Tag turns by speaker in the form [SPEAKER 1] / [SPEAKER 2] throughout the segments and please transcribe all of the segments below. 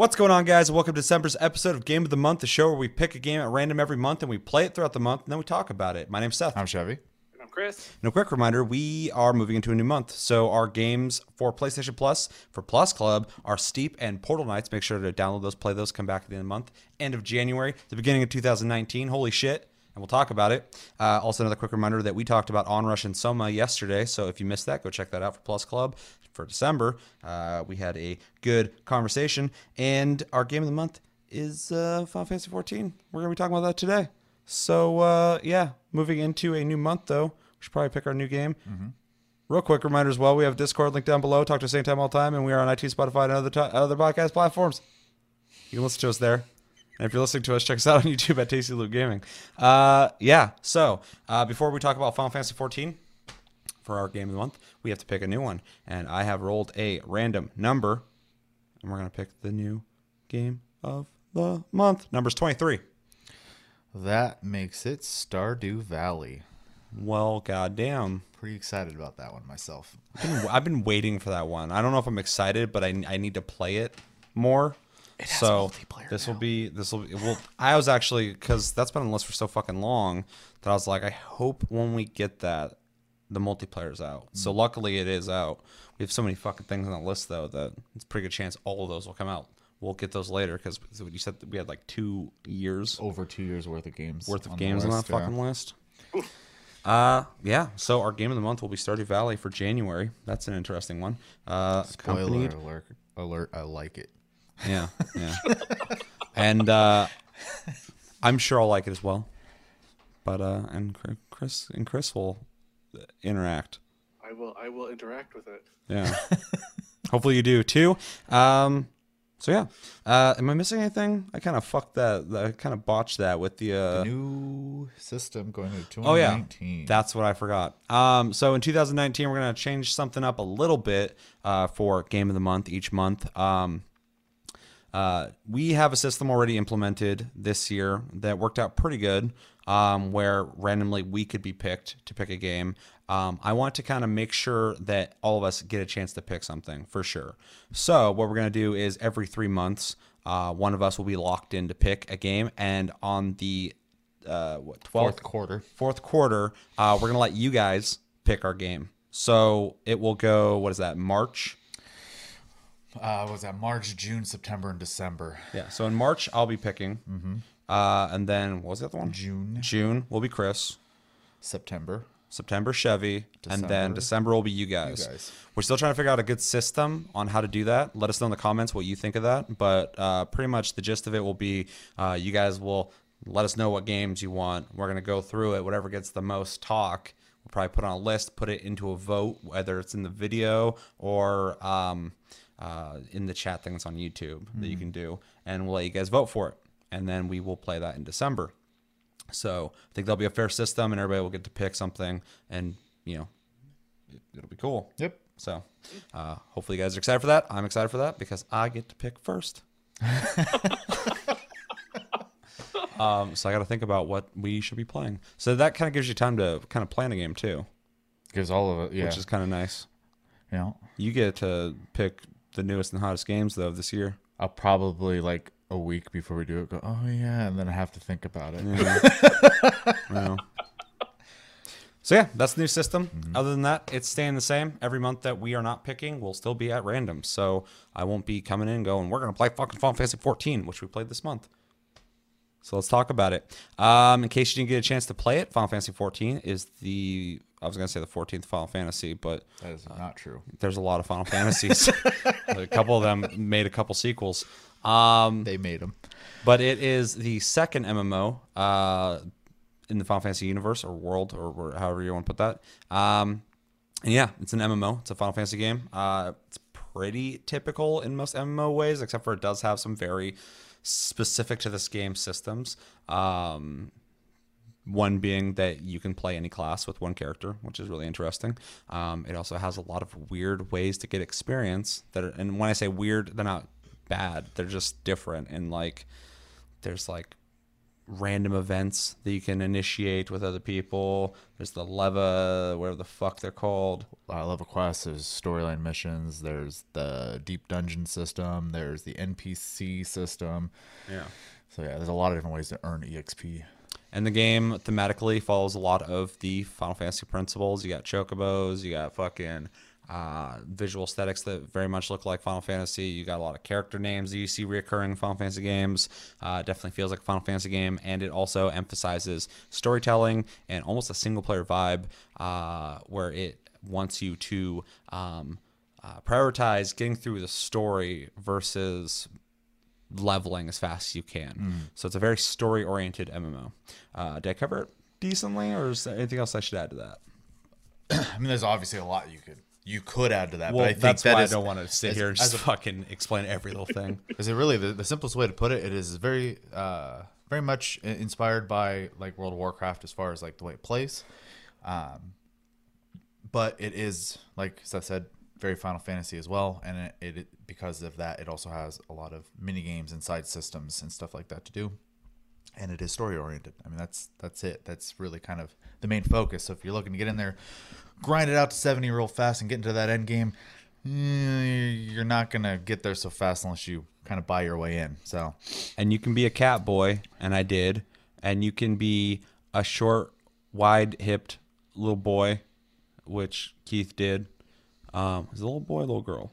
[SPEAKER 1] What's going on, guys? Welcome to December's episode of Game of the Month, the show where we pick a game at random every month and we play it throughout the month and then we talk about it. My name's Seth.
[SPEAKER 2] I'm Chevy.
[SPEAKER 3] And I'm Chris.
[SPEAKER 1] And a quick reminder we are moving into a new month. So, our games for PlayStation Plus, for Plus Club, are Steep and Portal Knights. Make sure to download those, play those, come back at the end of the month. End of January, the beginning of 2019. Holy shit. And we'll talk about it. Uh, also, another quick reminder that we talked about Onrush and Soma yesterday. So, if you missed that, go check that out for Plus Club for December. Uh, we had a good conversation. And our game of the month is uh, Final Fantasy 14. We're going to be talking about that today. So, uh, yeah, moving into a new month, though, we should probably pick our new game. Real quick reminder as well, we have Discord link down below. Talk to the same time all the time, and we are on iTunes, Spotify, and other, t- other podcast platforms. You can listen to us there. And if you're listening to us, check us out on YouTube at Tasty Loot Gaming. Uh, yeah, so uh, before we talk about Final Fantasy 14, for our game of the month, we have to pick a new one. And I have rolled a random number, and we're going to pick the new game of the month. Number's 23.
[SPEAKER 2] That makes it Stardew Valley.
[SPEAKER 1] Well, goddamn.
[SPEAKER 2] Pretty excited about that one myself.
[SPEAKER 1] I've been, I've been waiting for that one. I don't know if I'm excited, but I, I need to play it more.
[SPEAKER 2] Has
[SPEAKER 1] so
[SPEAKER 2] multiplayer
[SPEAKER 1] this will be this will be well. I was actually because that's been on the list for so fucking long that I was like, I hope when we get that, the multiplayer's out.
[SPEAKER 2] Mm.
[SPEAKER 1] So luckily it is out. We have so many fucking things on the list though that it's a pretty good chance all of those will come out. We'll get those later because you said that we had like two years
[SPEAKER 2] Over two years worth of games.
[SPEAKER 1] worth of
[SPEAKER 2] on the
[SPEAKER 1] games on that
[SPEAKER 2] yeah.
[SPEAKER 1] fucking list. Uh, yeah. So our game of the month will be Stardew Valley for January. That's an interesting one. Uh,
[SPEAKER 2] Spoiler alert, alert! I like it.
[SPEAKER 1] Yeah, yeah. and uh, I'm sure I'll like it as well. But uh, and Chris and Chris will interact.
[SPEAKER 3] I will I will interact with it.
[SPEAKER 1] Yeah. Hopefully you do too. Um, so yeah. Uh, am I missing anything? I kind of fucked that. I kind of botched that with the. Uh,
[SPEAKER 2] New system going to
[SPEAKER 1] Oh yeah,
[SPEAKER 2] 2019.
[SPEAKER 1] that's what I forgot. Um, so in 2019, we're gonna change something up a little bit uh, for game of the month each month. Um, uh, we have a system already implemented this year that worked out pretty good, um, where randomly we could be picked to pick a game. Um, I want to kind of make sure that all of us get a chance to pick something for sure. So what we're gonna do is every three months, uh, one of us will be locked in to pick a game, and on the uh, what 12th
[SPEAKER 2] fourth quarter.
[SPEAKER 1] fourth quarter, uh, we're gonna let you guys pick our game. So it will go. What is that? March.
[SPEAKER 2] Uh, was that March, June, September, and December?
[SPEAKER 1] Yeah. So in March, I'll be picking. Mm-hmm. Uh, and then what was the other one?
[SPEAKER 2] June,
[SPEAKER 1] June will be Chris.
[SPEAKER 2] September.
[SPEAKER 1] September Chevy, and then
[SPEAKER 2] December.
[SPEAKER 1] December will be you guys.
[SPEAKER 2] guys.
[SPEAKER 1] We're still trying to figure out a good system on how to do that. Let us know in the comments what you think of that. But uh, pretty much the gist of it will be uh, you guys will let us know what games you want. We're gonna go through it. Whatever gets the most talk, we'll probably put on a list, put it into a vote, whether it's in the video or um, uh, in the chat things on YouTube that you can do, and we'll let you guys vote for it. And then we will play that in December. So I think there'll be a fair system, and everybody will get to pick something, and you know, it, it'll be cool.
[SPEAKER 2] Yep.
[SPEAKER 1] So uh, hopefully you guys are excited for that. I'm excited for that because I get to pick first. um, so I got to think about what we should be playing. So that kind of gives you time to kind of plan a game too,
[SPEAKER 2] Gives all of it. Yeah.
[SPEAKER 1] which is kind of nice.
[SPEAKER 2] you know,
[SPEAKER 1] You get to pick the newest and hottest games though this year.
[SPEAKER 2] I'll probably like a week before we do it go. Oh yeah, and then I have to think about it.
[SPEAKER 1] Yeah. So yeah, that's the new system. Mm-hmm. Other than that, it's staying the same. Every month that we are not picking, we'll still be at random. So I won't be coming in and going, we're gonna play fucking Final Fantasy 14, which we played this month. So let's talk about it. Um, in case you didn't get a chance to play it, Final Fantasy 14 is the I was gonna say the 14th Final Fantasy, but
[SPEAKER 2] That is not true.
[SPEAKER 1] there's a lot of Final Fantasies. a couple of them made a couple sequels. Um,
[SPEAKER 2] They made them.
[SPEAKER 1] but it is the second MMO uh, in the Final Fantasy universe or world or, where- however you want to put that. Um, yeah, it's an MMO. It's a Final Fantasy game. Uh, it's pretty typical in most MMO ways, except for it does have some very specific to this game systems. Um, one being that you can play any class with one character, which is really interesting. Um, it also has a lot of weird ways to get experience that, are, and when I say weird, they're not bad. They're just different. And like, there's like random events that you can initiate with other people. There's the leva, whatever the fuck they're called.
[SPEAKER 2] uh, level quests, there's storyline missions, there's the deep dungeon system, there's the NPC system.
[SPEAKER 1] Yeah.
[SPEAKER 2] So yeah, there's a lot of different ways to earn EXP.
[SPEAKER 1] And the game thematically follows a lot of the Final Fantasy principles. You got chocobos, you got fucking uh, visual aesthetics that very much look like Final Fantasy. You got a lot of character names that you see reoccurring in Final Fantasy games. Uh, definitely feels like a Final Fantasy game, and it also emphasizes storytelling and almost a single player vibe uh, where it wants you to um, uh, prioritize getting through the story versus leveling as fast as you can. So it's a very story oriented MMO. Uh, did I cover it decently, or is there anything else I should add to that?
[SPEAKER 2] I mean, there's obviously a lot you could you could add to that,
[SPEAKER 1] Well,
[SPEAKER 2] but I think
[SPEAKER 1] that's
[SPEAKER 2] that
[SPEAKER 1] why
[SPEAKER 2] is-
[SPEAKER 1] I don't want to sit
[SPEAKER 2] as-
[SPEAKER 1] here and just
[SPEAKER 2] a-
[SPEAKER 1] fucking explain every little thing.
[SPEAKER 2] Is it really the, the simplest way to put it? It is very, uh, very much inspired by like World of Warcraft as far as like the way it plays, um, but it is like Seth said, very Final Fantasy as well, and it, it because of that, it also has a lot of mini games and side systems and stuff like that to do, and it is story oriented. I mean, that's that's it. That's really kind of the main focus. So if you're looking to get in there, grind it out to seventy real fast and get into that end game, eh, you're not gonna get there so fast unless you kind of buy your way in. So
[SPEAKER 1] and you can be a cat boy, and I did, and you can be a short, wide hipped little boy, which Keith did. Um, is a little boy, a little girl?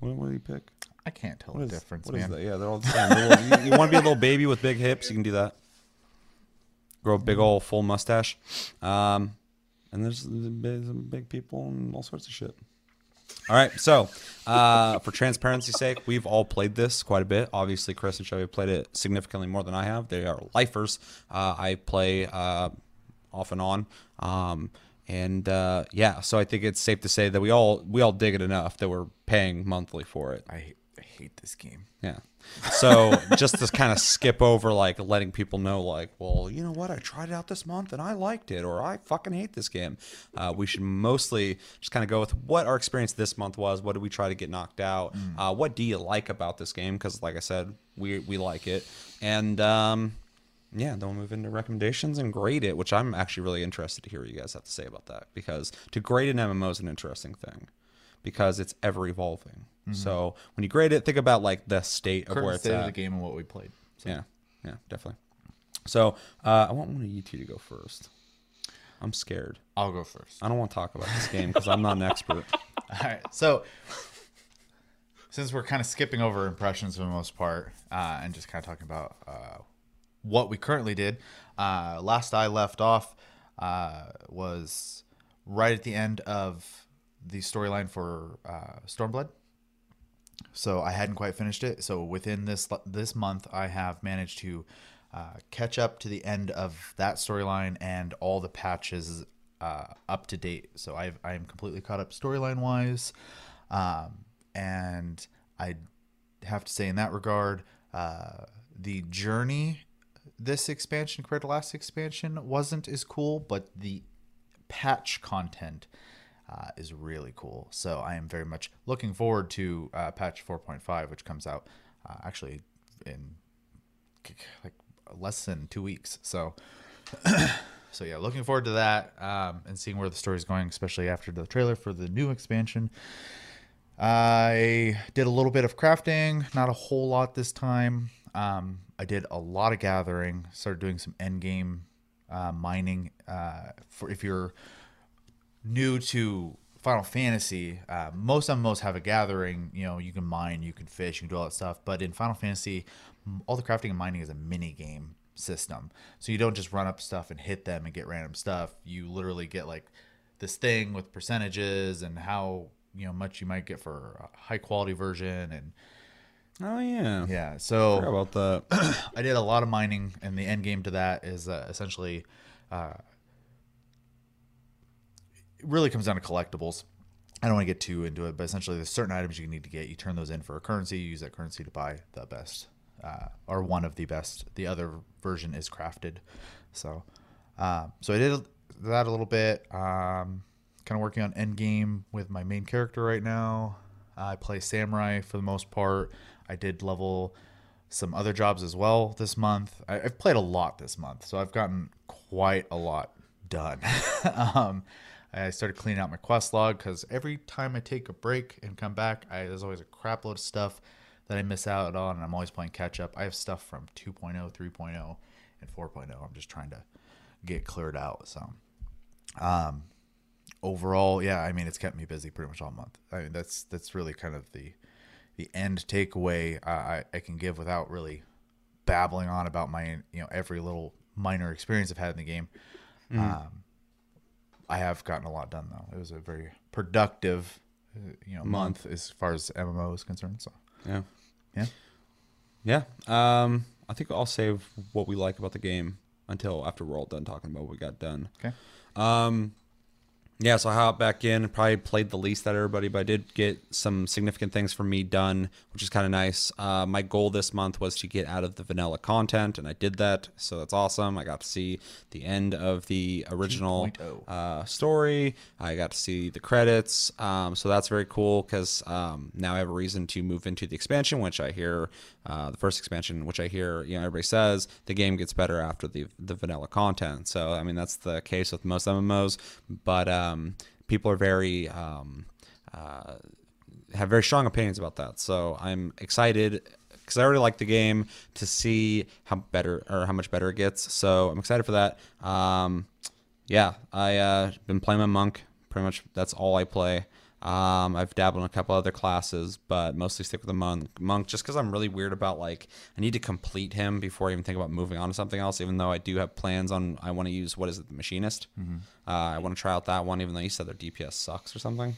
[SPEAKER 1] What, what did he pick?
[SPEAKER 2] I can't tell
[SPEAKER 1] What
[SPEAKER 2] the
[SPEAKER 1] is-
[SPEAKER 2] difference,
[SPEAKER 1] what is
[SPEAKER 2] man.
[SPEAKER 1] that? Yeah, they're all the same. Little- you want to be a little baby with big hips? You can do that. Grow a big old full mustache. Um, and there's some big people and all sorts of shit. All right, so uh, for transparency's sake, we've all played this quite a bit. Obviously, Chris and Chevy played it significantly more than I have. They are lifers. Uh, I play uh, off and on, um, and uh, yeah. So I think it's safe to say that we all we all dig it enough that we're paying monthly for it.
[SPEAKER 2] I hate, this game.
[SPEAKER 1] Yeah. So just to kind of skip over like letting people know like, well, you know what, I tried it out this month and I liked it, or I fucking hate this game. Uh, we should mostly just kind of go with what our experience this month was. What did we try to get knocked out? Uh, what do you like about this game? Because like I said, we we like it, and um, yeah, then we'll move into recommendations and grade it, which I'm actually really interested to hear what you guys have to say about that. Because to grade an MMO is an interesting thing because it's ever evolving. So when you grade it, think about like the state of where it's
[SPEAKER 2] state
[SPEAKER 1] at.
[SPEAKER 2] of the game and what we played. So,
[SPEAKER 1] Yeah, yeah, definitely. So uh, I want one of you two to go first. I'm scared.
[SPEAKER 2] I'll go first.
[SPEAKER 1] I don't want to talk about this game because I'm not an expert.
[SPEAKER 2] All right. So, since we're kind of skipping over impressions for the most part uh, and just kind of talking about uh, what we currently did, uh, last I left off uh, was right at the end of the storyline for uh, Stormblood. So I hadn't quite finished it. So within this this month, I have managed to uh, catch up to the end of that storyline and all the patches uh, up to date. So I've I am completely caught up storyline wise, um, and I have to say in that regard, uh, the journey this expansion compared to last expansion wasn't as cool, but the patch content uh, is really cool. So I am very much looking forward to uh, patch 4.5, which comes out uh, actually in like less than two weeks. So, so yeah, looking forward to that um, and seeing where the story's going, especially after the trailer for the new expansion. I did a little bit of crafting, not a whole lot this time. Um, I did a lot of gathering, started doing some end game uh, mining. Uh, for if you're new to Final Fantasy, uh, most MMOs have a gathering. You know, you can mine, you can fish, you can do all that stuff. But in Final Fantasy, all the crafting and mining is a mini game system. So you don't just run up stuff and hit them and get random stuff. You literally get like this thing with percentages and how you know much you might get for a high quality version and
[SPEAKER 1] Oh yeah.
[SPEAKER 2] yeah. So
[SPEAKER 1] about that.
[SPEAKER 2] I did a lot of mining, and the end game to that is uh, essentially, uh, really comes down to collectibles. I don't want to get too into it, but essentially, there's certain items you need to get. You turn those in for a currency. You use that currency to buy the best, uh, or one of the best. The other version is crafted. So, uh, so I did that a little bit. Um, kind of working on end game with my main character right now. I play samurai for the most part. I did level some other jobs as well this month. I, I've played a lot this month, so I've gotten quite a lot done. um, I started cleaning out my quest log because every time I take a break and come back, I, there's always a crap load of stuff that I miss out on, and I'm always playing catch up. I have stuff from 2.0, 3.0, and 4.0. I'm just trying to get cleared out. So, um, overall, yeah, I mean, it's kept me busy pretty much all month. I mean, that's that's really kind of the the end takeaway uh, I, I can give without really babbling on about my you know every little minor experience I've had in the game. Um, I have gotten a lot done though. It was a very productive, uh, you know, month. as far as MMO is concerned. So
[SPEAKER 1] Yeah.
[SPEAKER 2] yeah,
[SPEAKER 1] Yeah. Um, I think I'll save what we like about the game until after we're all done talking about what we got done.
[SPEAKER 2] okay.
[SPEAKER 1] Um, yeah, so I hopped back in. Probably played the least of everybody, but I did get some significant things for me done, which is kind of nice. Uh, my goal this month was to get out of the vanilla content, and I did that. So that's awesome. I got to see the end of the original uh, story. I got to see the credits. Um, so that's very cool because um, now I have a reason to move into the expansion, which I hear uh, the first expansion, which I hear you know everybody says the game gets better after the the vanilla content. So I mean that's the case with most MMOs, but um, people are very um, uh, have very strong opinions about that. So I'm excited because I already like the game to see how better or how much better it gets. So I'm excited for that. Um, yeah, I uh, been playing my monk. Pretty much that's all I play. Um, I've dabbled in a couple other classes, but mostly stick with the monk. Monk, just because I'm really weird about like I need to complete him before I even think about moving on to something else. Even though I do have plans on, I want to use what is it, the machinist. Uh, I want to try out that one, even though you said their DPS sucks or something.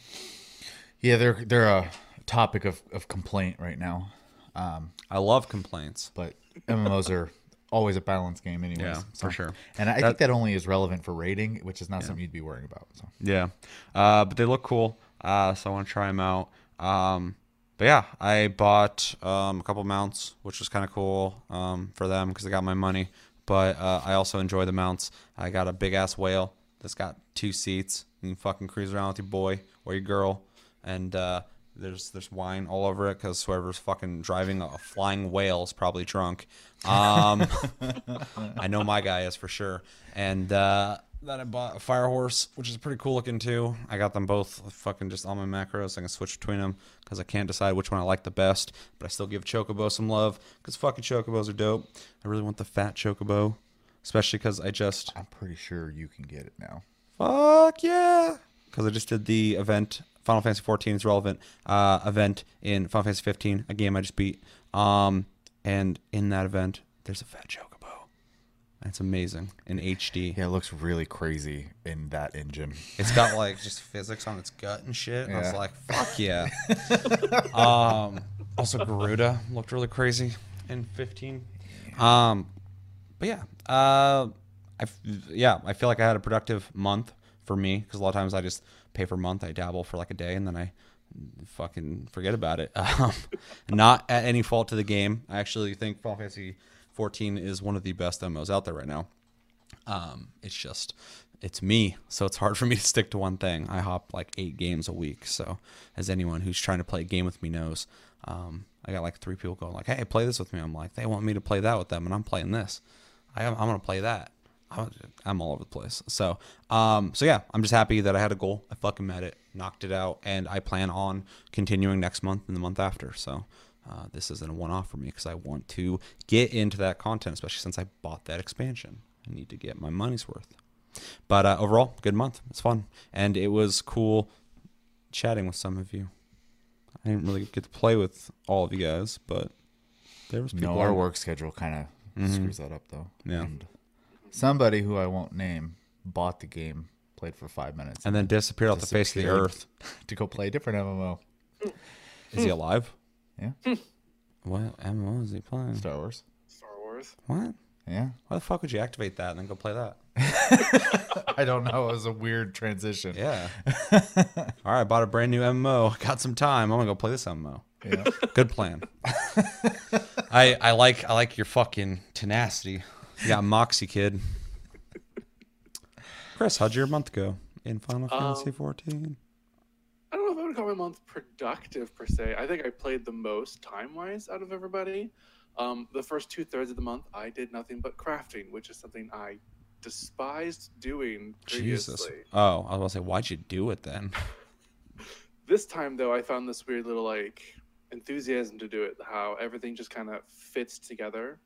[SPEAKER 2] Yeah, they're they're a topic of, of complaint right now. Um,
[SPEAKER 1] I love complaints.
[SPEAKER 2] but MMOs are always a balance game, anyways.
[SPEAKER 1] Yeah, for sure.
[SPEAKER 2] And I
[SPEAKER 1] That-
[SPEAKER 2] think that only is relevant for rating, which is not something you'd be worrying about. So
[SPEAKER 1] Yeah, uh, but they look cool, uh, so I want to try them out. Um, but yeah, I bought um, a couple mounts, which was kind of cool um, for them because they got my money. But uh, I also enjoy the mounts. I got a big ass whale that's got two seats. You can fucking cruise around with your boy or your girl, and uh, there's there's wine all over it because whoever's fucking driving a flying whale is probably drunk. Um, I know my guy is for sure. And uh, then I bought a fire horse, which is pretty cool looking too. I got them both fucking just on my macros. I can switch between them because I can't decide which one I like the best. But I still give Chocobo some love because fucking Chocobos are dope. I really want the fat Chocobo, especially because I just
[SPEAKER 2] I'm pretty sure you can get it now.
[SPEAKER 1] fuck yeah because I just did the event. Final Fantasy 14 is relevant uh, event in Final Fantasy 15, a game I just beat. Um, and in that event, there's a fat Chocobo. It's amazing in HD.
[SPEAKER 2] Yeah, it looks really crazy in that engine.
[SPEAKER 1] It's got like just physics on its gut and shit. And I was like, fuck yeah. um, also, Garuda looked really crazy in 15. Um, but yeah, uh, I f- yeah, I feel like I had a productive month for me because a lot of times I just pay for a month, I dabble for like a day, and then I fucking forget about it. Um, not at any fault to the game. I actually think Final Fantasy 14 is one of the best MMOs out there right now. Um, it's just it's me, so it's hard for me to stick to one thing. I hop like eight games a week. So as anyone who's trying to play a game with me knows, um, I got like three people going like, "Hey, play this with me." I'm like, they want me to play that with them, and I'm playing this. I am, I'm gonna play that. I'm, I'm all over the place. So, um, so yeah, I'm just happy that I had a goal. I fucking met it, knocked it out, and I plan on continuing next month and the month after. So. Uh, this isn't a one-off for me because I want to get into that content, especially since I bought that expansion. I need to get my money's worth. But uh, overall, good month. It's fun, and it was cool chatting with some of you. I didn't really get to play with all of you guys, but there was people.
[SPEAKER 2] No, our work schedule kind of
[SPEAKER 1] Mhm.
[SPEAKER 2] screws that up though.
[SPEAKER 1] Yeah.
[SPEAKER 2] And somebody who I won't name bought the game, played for five minutes,
[SPEAKER 1] and then disappeared off the face of the earth.
[SPEAKER 2] to go play a different MMO,
[SPEAKER 1] Is he alive?
[SPEAKER 2] Yeah.
[SPEAKER 1] What MMO is he playing?
[SPEAKER 2] Star Wars.
[SPEAKER 3] Star Wars.
[SPEAKER 1] What?
[SPEAKER 2] Yeah.
[SPEAKER 1] Why the fuck would you activate that and then go play that?
[SPEAKER 2] I don't know. It was a weird transition.
[SPEAKER 1] Yeah. All right, I bought a brand new MMO. Got some time. I'm gonna go play this MMO.
[SPEAKER 2] Yeah.
[SPEAKER 1] Good plan. I I like I like your fucking tenacity. You got moxie, kid. Chris, how'd your month go in Final um, Fantasy 14?
[SPEAKER 3] I don't know if I would call my month productive per se. I think I played the most time wise out of everybody. Um, the first two thirds of the month, I did nothing but crafting, which is something I despised doing previously.
[SPEAKER 1] Jesus. Oh, I was about to say, why'd you do it then?
[SPEAKER 3] This time, though, I found this weird little like enthusiasm to do it. How everything just kind of fits together.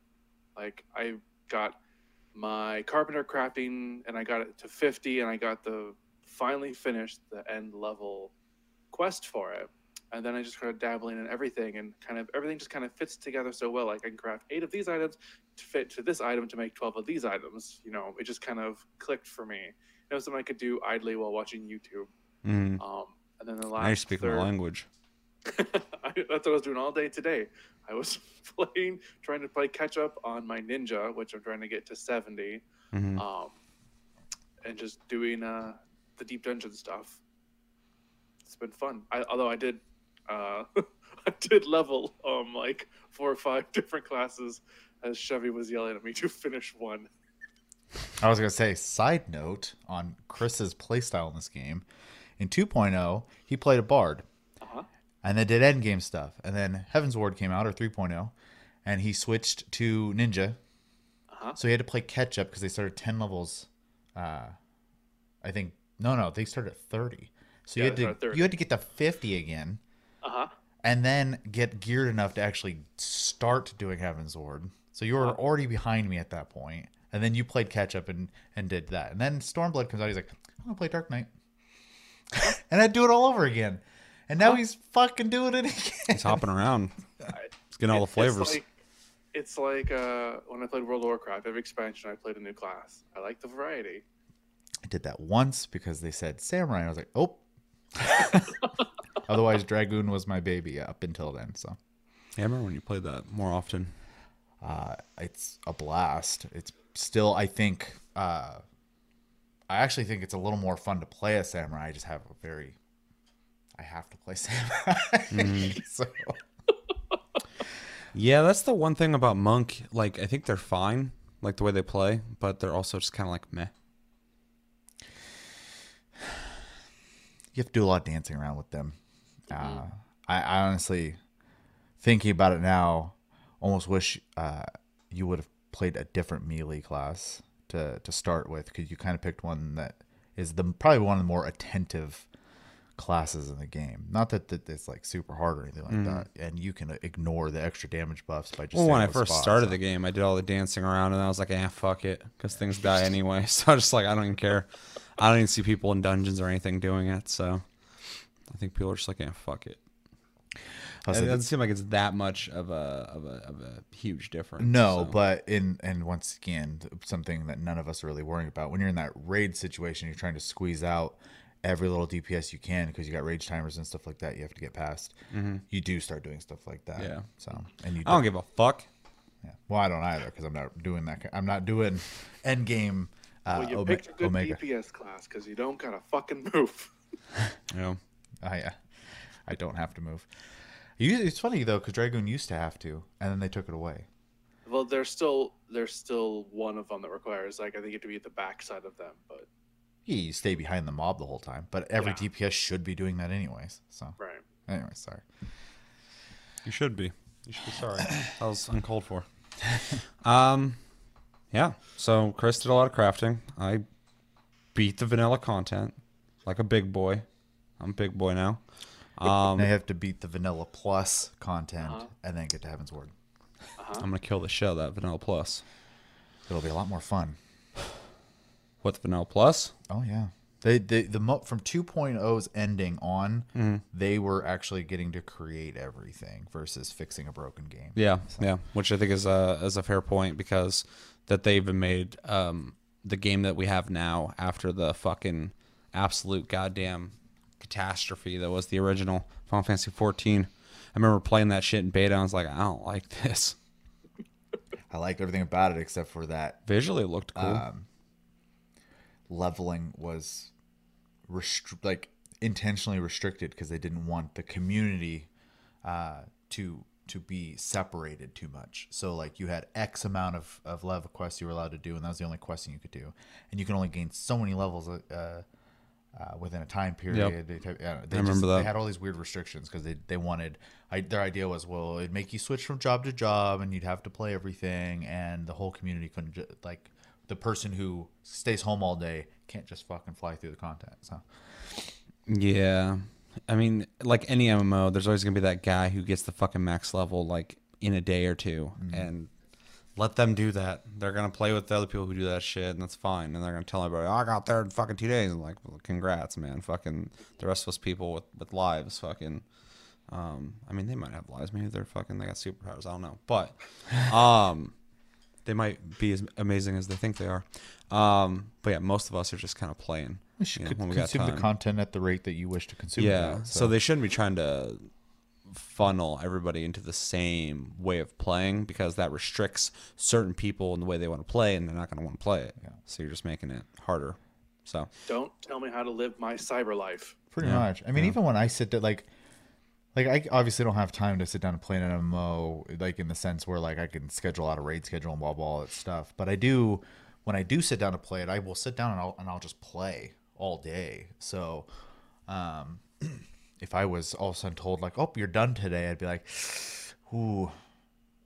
[SPEAKER 3] Like I got my carpenter crafting, and I got it to fifty, and I got the finally finished the end level quest for it. And then I just started dabbling in everything, and kind of everything just kind of fits together so well. Like I can craft eight of these items to fit to this item to make twelve of these items. You know, it just kind of clicked for me. It was something I could do idly while watching YouTube.
[SPEAKER 1] Mm.
[SPEAKER 3] Um, and then the last
[SPEAKER 1] you're speaking
[SPEAKER 3] third,
[SPEAKER 1] the language.
[SPEAKER 3] I, that's what I was doing all day today. I was playing, trying to play catch up on my ninja, which I'm trying to get to 70,
[SPEAKER 1] hmm
[SPEAKER 3] um, and just doing uh, the deep dungeon stuff. It's been fun. I, although I did, uh, I did level um like four or five different classes as Chevy was yelling at me to finish one.
[SPEAKER 2] I was gonna say, side note on Chris's playstyle in this game. In 2.0, he played a bard,
[SPEAKER 3] Uh-huh.
[SPEAKER 2] and then did endgame stuff. And then Heavensward came out, or 3.0, and he switched to ninja.
[SPEAKER 3] Uh-huh.
[SPEAKER 2] So he had to play catch up because they started 10 levels. Uh, I think no, no, they started at 30. So
[SPEAKER 3] Yeah,
[SPEAKER 2] you
[SPEAKER 3] they
[SPEAKER 2] had to you had to get to 50 again,
[SPEAKER 3] Uh huh.
[SPEAKER 2] and then get geared enough to actually start doing Heavensward. So you were
[SPEAKER 3] Uh-huh.
[SPEAKER 2] already behind me at that point, and then you played catch up and and did that. And then Stormblood comes out. He's like, I'm gonna play Dark Knight, and I'd do it all over again. And now he's fucking doing it again.
[SPEAKER 1] He's hopping around. He's getting all the
[SPEAKER 3] It's
[SPEAKER 1] flavors.
[SPEAKER 3] like, it's like uh, when I played World of Warcraft. Every expansion, I played a new class. I like the variety.
[SPEAKER 2] I did that once because they said samurai. I was like, oh. Otherwise, Dragoon was my baby up until then. So
[SPEAKER 1] yeah, I remember when you played that more often.
[SPEAKER 2] uh, it's a blast. It's still, I think, uh, I actually think it's a little more fun to play a samurai. I just have a very, I have to play samurai. so
[SPEAKER 1] Yeah, that's the one thing about Monk. Like, I think they're fine, like the way they play, but they're also just kind of like meh.
[SPEAKER 2] You have to do a lot of dancing around with them. Uh, I, I honestly, thinking about it now, almost wish uh, you would have played a different melee class to to start with because you kind of picked one that is the probably one of the more attentive classes in the game. Not that, that it's like super hard or anything like that, and you can ignore the extra damage buffs by just.
[SPEAKER 1] Well, when I first
[SPEAKER 2] spots.
[SPEAKER 1] started the game, I did all the dancing around, and I was like, "eh, fuck it," because things die anyway. So I was just like, I don't even care. I don't even see people in dungeons or anything doing it. So I think people are just like, "Yeah, fuck it." It doesn't seem like it's that much of a of a of a huge difference.
[SPEAKER 2] No,
[SPEAKER 1] so.
[SPEAKER 2] but in and once again, something that none of us are really worrying about. When you're in that raid situation, you're trying to squeeze out every little DPS you can because you got rage timers and stuff like that. You have to get past. You do start doing stuff like that.
[SPEAKER 1] Yeah.
[SPEAKER 2] So and you.
[SPEAKER 1] I don't give a fuck.
[SPEAKER 2] yeah. Well, I don't either because I'm not doing that. I'm not doing end game. Uh,
[SPEAKER 3] Well, you
[SPEAKER 2] Ome-
[SPEAKER 3] picked a good
[SPEAKER 2] Omega.
[SPEAKER 3] DPS class because you don't gotta fucking move.
[SPEAKER 1] You know,
[SPEAKER 2] I, uh, I don't have to move. It's funny though because Dragoon used to have to, and then they took it away.
[SPEAKER 3] Well, there's still there's still one of them that requires like I think you have to be at the back side of them, but
[SPEAKER 2] Yeah, you stay behind the mob the whole time, but every
[SPEAKER 3] Yeah.
[SPEAKER 2] DPS should be doing that anyways. So,
[SPEAKER 3] right.
[SPEAKER 2] anyway, sorry.
[SPEAKER 1] you should be. You should be sorry. that was uncalled for. Um, yeah. So Chris did a lot of crafting. I beat the vanilla content like a big boy. I'm a big boy now. Um,
[SPEAKER 2] They have to beat the vanilla plus content
[SPEAKER 3] Uh-huh.
[SPEAKER 2] and then get to Heavensward.
[SPEAKER 1] I'm gonna kill the shell that vanilla plus.
[SPEAKER 2] It'll be a lot more fun.
[SPEAKER 1] The vanilla plus?
[SPEAKER 2] Oh yeah. They, they the mo- from 2.0's ending on,
[SPEAKER 1] Mm-hmm.
[SPEAKER 2] they were actually getting to create everything versus fixing a broken game.
[SPEAKER 1] Yeah, yeah. Which I think is a is a fair point because that they even made um, the game that we have now after the fucking absolute goddamn catastrophe that was the original Final Fantasy 14. I remember playing that shit in beta. and I was like, I don't like this.
[SPEAKER 2] I like everything about it except for that
[SPEAKER 1] Visually, it looked cool.
[SPEAKER 2] um, leveling was restri- like intentionally restricted because they didn't want the community uh, to to be separated too much. So like you had X amount of, of level quests you were allowed to do, and that was the only questing you could do, and you can only gain so many levels uh, uh, within a time period. They, type- yeah, they
[SPEAKER 1] I remember
[SPEAKER 2] just-
[SPEAKER 1] that.
[SPEAKER 2] They had all these weird restrictions because they, they wanted, I, their idea was, well, it'd make you switch from job to job and you'd have to play everything. And the whole community couldn't, like, the person who stays home all day can't just fucking fly through the content. So,
[SPEAKER 1] Yeah. I mean, like any MMO, there's always gonna be that guy who gets the fucking max level like in a day or 2 and let them do that. They're gonna play with the other people who do that shit, and that's fine. And they're gonna tell everybody, "Oh, I got there in fucking two days." And like, well, congrats, man. Fucking the rest of us people with with lives, fucking. Um, I mean, they might have lives. Maybe they're fucking. They got superpowers. I don't know, but, um, they might be as amazing as they think they are. Um, but yeah, most of us are just kind of playing.
[SPEAKER 2] you should
[SPEAKER 1] know,
[SPEAKER 2] con-
[SPEAKER 1] when we got
[SPEAKER 2] consume the content at the rate that you wish to consume.
[SPEAKER 1] Yeah.
[SPEAKER 2] at,
[SPEAKER 1] So. they shouldn't be trying to funnel everybody into the same way of playing because that restricts certain people in the way they want to play and they're not going to want to play it.
[SPEAKER 2] Yeah.
[SPEAKER 1] So you're just making it harder. So
[SPEAKER 3] Don't tell me how to live my cyber life.
[SPEAKER 2] Pretty
[SPEAKER 1] Yeah,
[SPEAKER 2] much. I mean, even when I sit there, like, like I obviously don't have time to sit down and play an MMO, like in the sense where like I can schedule out a raid schedule and blah blah all that stuff. But I do, when I do sit down to play it, I will sit down and I'll and I'll just play all day. So, um, if I was all of a sudden told like, "Oh, you're done today," I'd be like, "Ooh,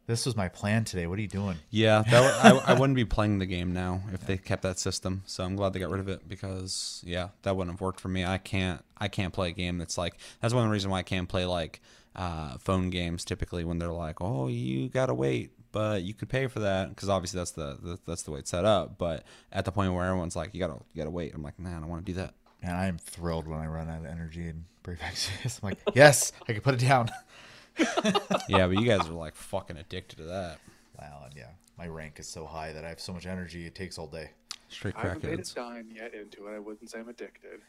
[SPEAKER 2] this was my plan today. What are you doing?"
[SPEAKER 1] yeah, that, I, I wouldn't be playing the game now if they kept that system. So I'm glad they got rid of it because yeah, that wouldn't have worked for me. I can't I can't play a game that's like that's one reason why I can't play like uh, phone games typically when they're like, oh, you gotta wait, but you could pay for that because obviously that's the, the that's the way it's set up. But at the point where everyone's like, you gotta you gotta wait, I'm like, nah, I don't want to do that.
[SPEAKER 2] And I am thrilled when I run out of energy in Brave. I'm like, yes, I can put it down.
[SPEAKER 1] yeah, but you guys are like fucking addicted to that.
[SPEAKER 2] Wow, and yeah, my rank is so high that I have so much energy it takes all day.
[SPEAKER 1] Straight
[SPEAKER 3] I haven't made a dime yet into it. I wouldn't say I'm addicted.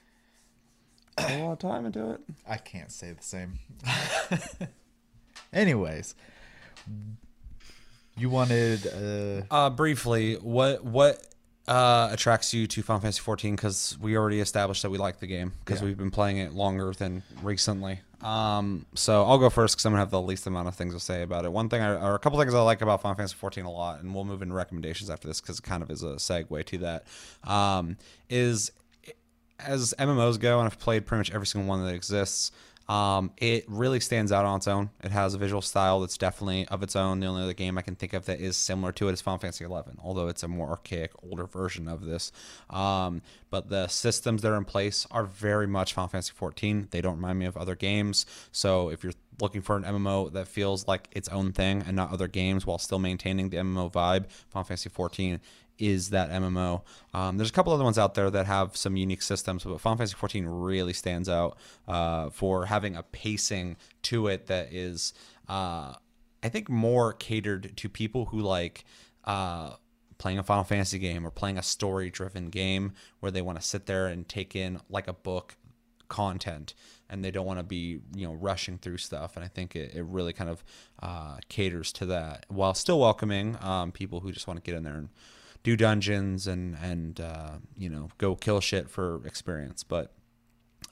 [SPEAKER 1] A lot of time into it.
[SPEAKER 2] I can't say the same. Anyways, you wanted uh
[SPEAKER 1] Uh, briefly, what what uh, attracts you to Final Fantasy 14? Because we already established that we like the game because
[SPEAKER 2] Yeah.
[SPEAKER 1] we've been playing it longer than recently. Um, so I'll go first because I'm gonna have the least amount of things to say about it. One thing, I, or a couple things I like about Final Fantasy 14 a lot, and we'll move into recommendations after this because it kind of is a segue to that. Um, is as MMOs go, and I've played pretty much every single one that exists. Um, it really stands out on its own. It has a visual style that's definitely of its own. The only other game I can think of that is similar to it is Final Fantasy XI, although it's a more archaic, older version of this. Um, but the systems that are in place are very much Final Fantasy 14. They don't remind me of other games. So if you're looking for an MMO that feels like its own thing and not other games while still maintaining the MMO vibe, Final Fantasy 14 is that MMO. Um, there's a couple other ones out there that have some unique systems, but Final Fantasy 14 really stands out uh, for having a pacing to it that is, uh, I think, more catered to people who like. Uh, playing a Final Fantasy game or playing a story driven game where they want to sit there and take in like a book content and they don't want to be you know rushing through stuff and i think it, it really kind of uh, caters to that while still welcoming um, people who just want to get in there and do dungeons and and uh, you know go kill shit for experience but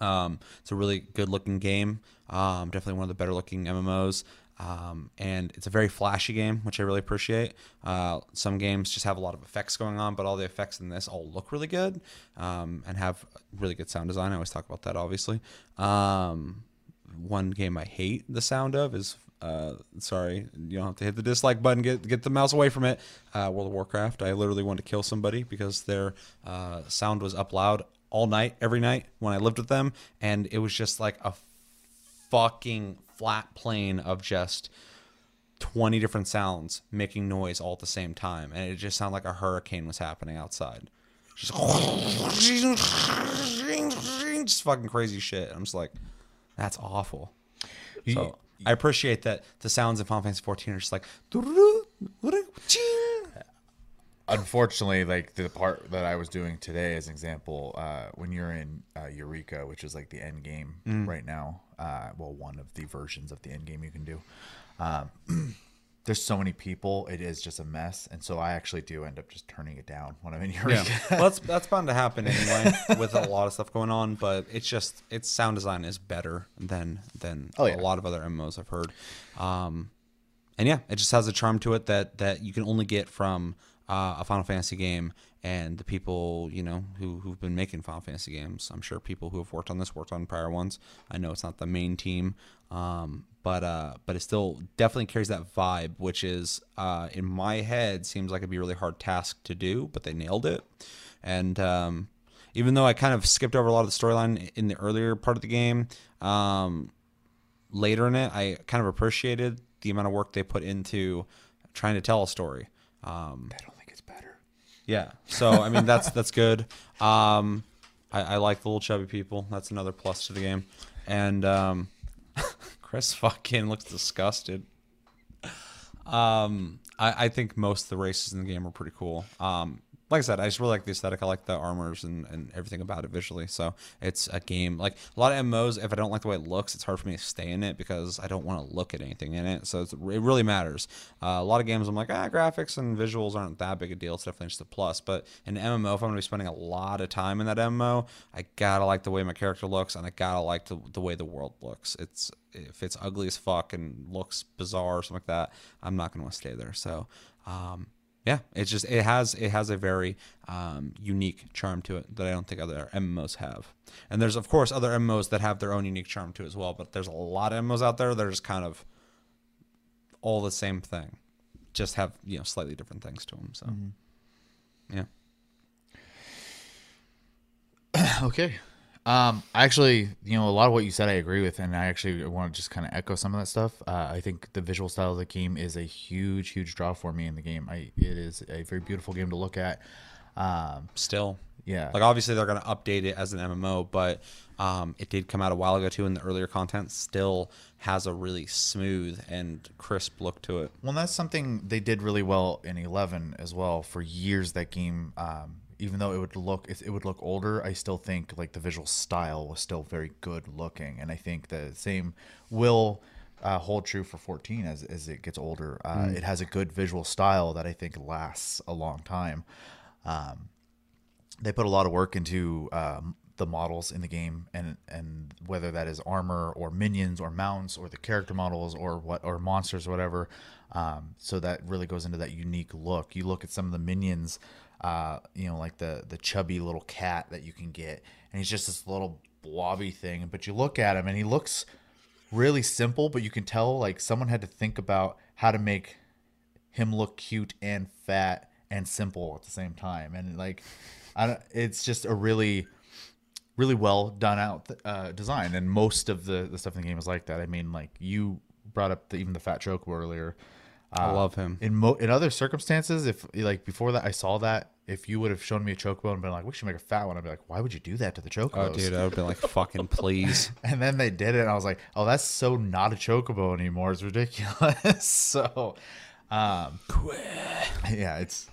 [SPEAKER 1] um, it's a really good looking game. Um, definitely one of the better looking MMOs. Um, and it's a very flashy game, which I really appreciate. Uh, some games just have a lot of effects going on, but all the effects in this all look really good um, and have really good sound design. I always talk about that, obviously. Um, one game I hate the sound of is uh, sorry, you don't have to hit the dislike button. Get get the mouse away from it. Uh, World of Warcraft. I literally wanted to kill somebody because their uh, sound was up loud all night, every night when I lived with them, and it was just like a fucking flat plane of just 20 different sounds making noise all at the same time and it just sounded like a hurricane was happening outside just, just fucking crazy shit i'm just like that's awful so i appreciate that the sounds in final fantasy 14 are just like
[SPEAKER 2] unfortunately like the part that i was doing today as an example uh when you're in uh, eureka which is like the end game right now uh well one of the versions of the end game you can do um there's so many people it is just a mess and so i actually do end up just turning it down when i'm in eureka
[SPEAKER 1] Yeah, well, that's that's bound to happen anyway with a lot of stuff going on. But it's just its sound design is better than than
[SPEAKER 2] Oh, yeah.
[SPEAKER 1] a lot of other MMOs I've heard. Um, and yeah, it just has a charm to it that that you can only get from uh, a Final Fantasy game, and the people you know who who've been making Final Fantasy games. I'm sure people who have worked on this worked on prior ones. I know it's not the main team, um, but uh, but it still definitely carries that vibe, which is uh, in my head seems like it'd be a really hard task to do, but they nailed it. And um, even though I kind of skipped over a lot of the storyline in the earlier part of the game, um, later in it, I kind of appreciated the amount of work they put into trying to tell a story. Um,
[SPEAKER 2] I don't think it's better.
[SPEAKER 1] Yeah, so I mean that's that's good. Um, I, I like the little chubby people. That's another plus to the game. And um, Chris fucking looks disgusted. Um, I, I think most of the races in the game are pretty cool. Um, like I said, I just really like the aesthetic. I like the armors and, and everything about it visually. So it's a game like a lot of MMOs. If I don't like the way it looks, it's hard for me to stay in it because I don't want to look at anything in it. So it really matters. Uh, a lot of games, I'm like, ah, graphics and visuals aren't that big a deal. It's definitely just a plus. But in MMO, if I'm gonna be spending a lot of time in that MMO, I gotta like the way my character looks and I gotta like the, the way the world looks. It's if it's ugly as fuck and looks bizarre or something like that, I'm not gonna want to stay there. So. Um, yeah, it's just it has it has a very um, unique charm to it that I don't think other MMOs have. And there's of course other MMOs that have their own unique charm to it as well, but there's a lot of MMOs out there that are just kind of all the same thing, just have you know slightly different things to them. So yeah,
[SPEAKER 2] okay. Um, I actually, you know, a lot of what you said I agree with, and I actually want to just kind of echo some of that stuff. Uh, I think the visual style of the game is a huge, huge draw for me in the game. I it is a very beautiful game to look at. Um,
[SPEAKER 1] still
[SPEAKER 2] yeah,
[SPEAKER 1] like obviously they're gonna update it as an MMO, but um, it did come out a while ago too, and the earlier content still has a really smooth and crisp look to it.
[SPEAKER 2] Well, that's something they did really well in Eleven as well. For years, that game, um, even though it would look it, it would look older, I still think like the visual style was still very good looking, and I think the same will uh, hold true for 14 as as it gets older. Uh, It has a good visual style that I think lasts a long time. Um, they put a lot of work into um, the models in the game and and whether that is armor or minions or mounts or the character models or what or monsters or whatever um, so that really goes into that unique look you look at some of the minions uh, you know like the the chubby little cat that you can get. And he's just this little blobby thing. But you look at him and he looks really simple but you can tell like someone had to think about how to make him look cute and fat and simple at the same time. And like I don't, it's just a really really well done out uh, design. And most of the, the stuff in the game is like that. I mean like you brought up the, even the fat chocobo earlier
[SPEAKER 1] I love him.
[SPEAKER 2] in mo- in other circumstances if like before that i saw that if you would have shown me a chocobo and been like we should make a fat one i'd be like why would you do that to the chocobos
[SPEAKER 1] Oh, dude, I would be like, fucking please.
[SPEAKER 2] and then they did it and i was like oh that's so not a chocobo anymore it's ridiculous so um yeah it's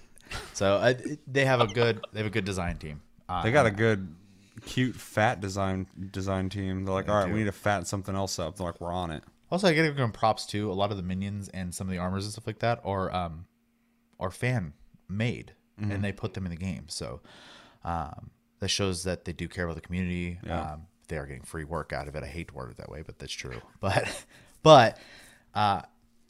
[SPEAKER 2] so I, they have a good they have a good design team uh,
[SPEAKER 1] They got a good, cute, fat design design team. They're like, all right,
[SPEAKER 2] do.
[SPEAKER 1] we need to fatten something else up. They're like, we're on it.
[SPEAKER 2] Also, I get to give them props too. A lot of the minions and some of the armors and stuff like that are um are fan made,
[SPEAKER 1] Mm-hmm.
[SPEAKER 2] and they put them in the game. So um, that shows that they do care about the community.
[SPEAKER 1] Yeah.
[SPEAKER 2] Um, they are getting free work out of it. I hate to word it that way, but that's true. But but uh,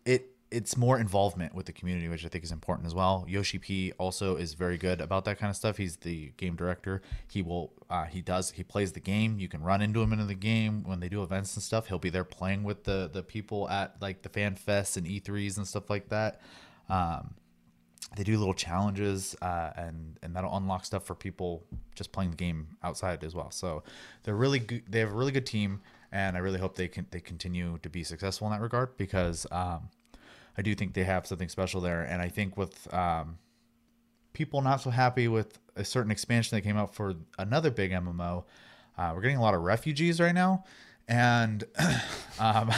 [SPEAKER 2] it it's more involvement with the community, which I think is important as well. Yoshi P also is very good about that kind of stuff. He's the game director. He will uh, he does he plays the game. You can run into him into the game when they do events and stuff. He'll be there playing with the the people at like the fan fests and E3s and stuff like that. Um, they do little challenges uh, and and that'll unlock stuff for people just playing the game outside as well. So they're really good. They have a really good team, and I really hope they can they continue to be successful in that regard because um, I do think they have something special there. And I think with um, people not so happy with a certain expansion that came out for another big MMO, uh, we're getting a lot of refugees right now, and um,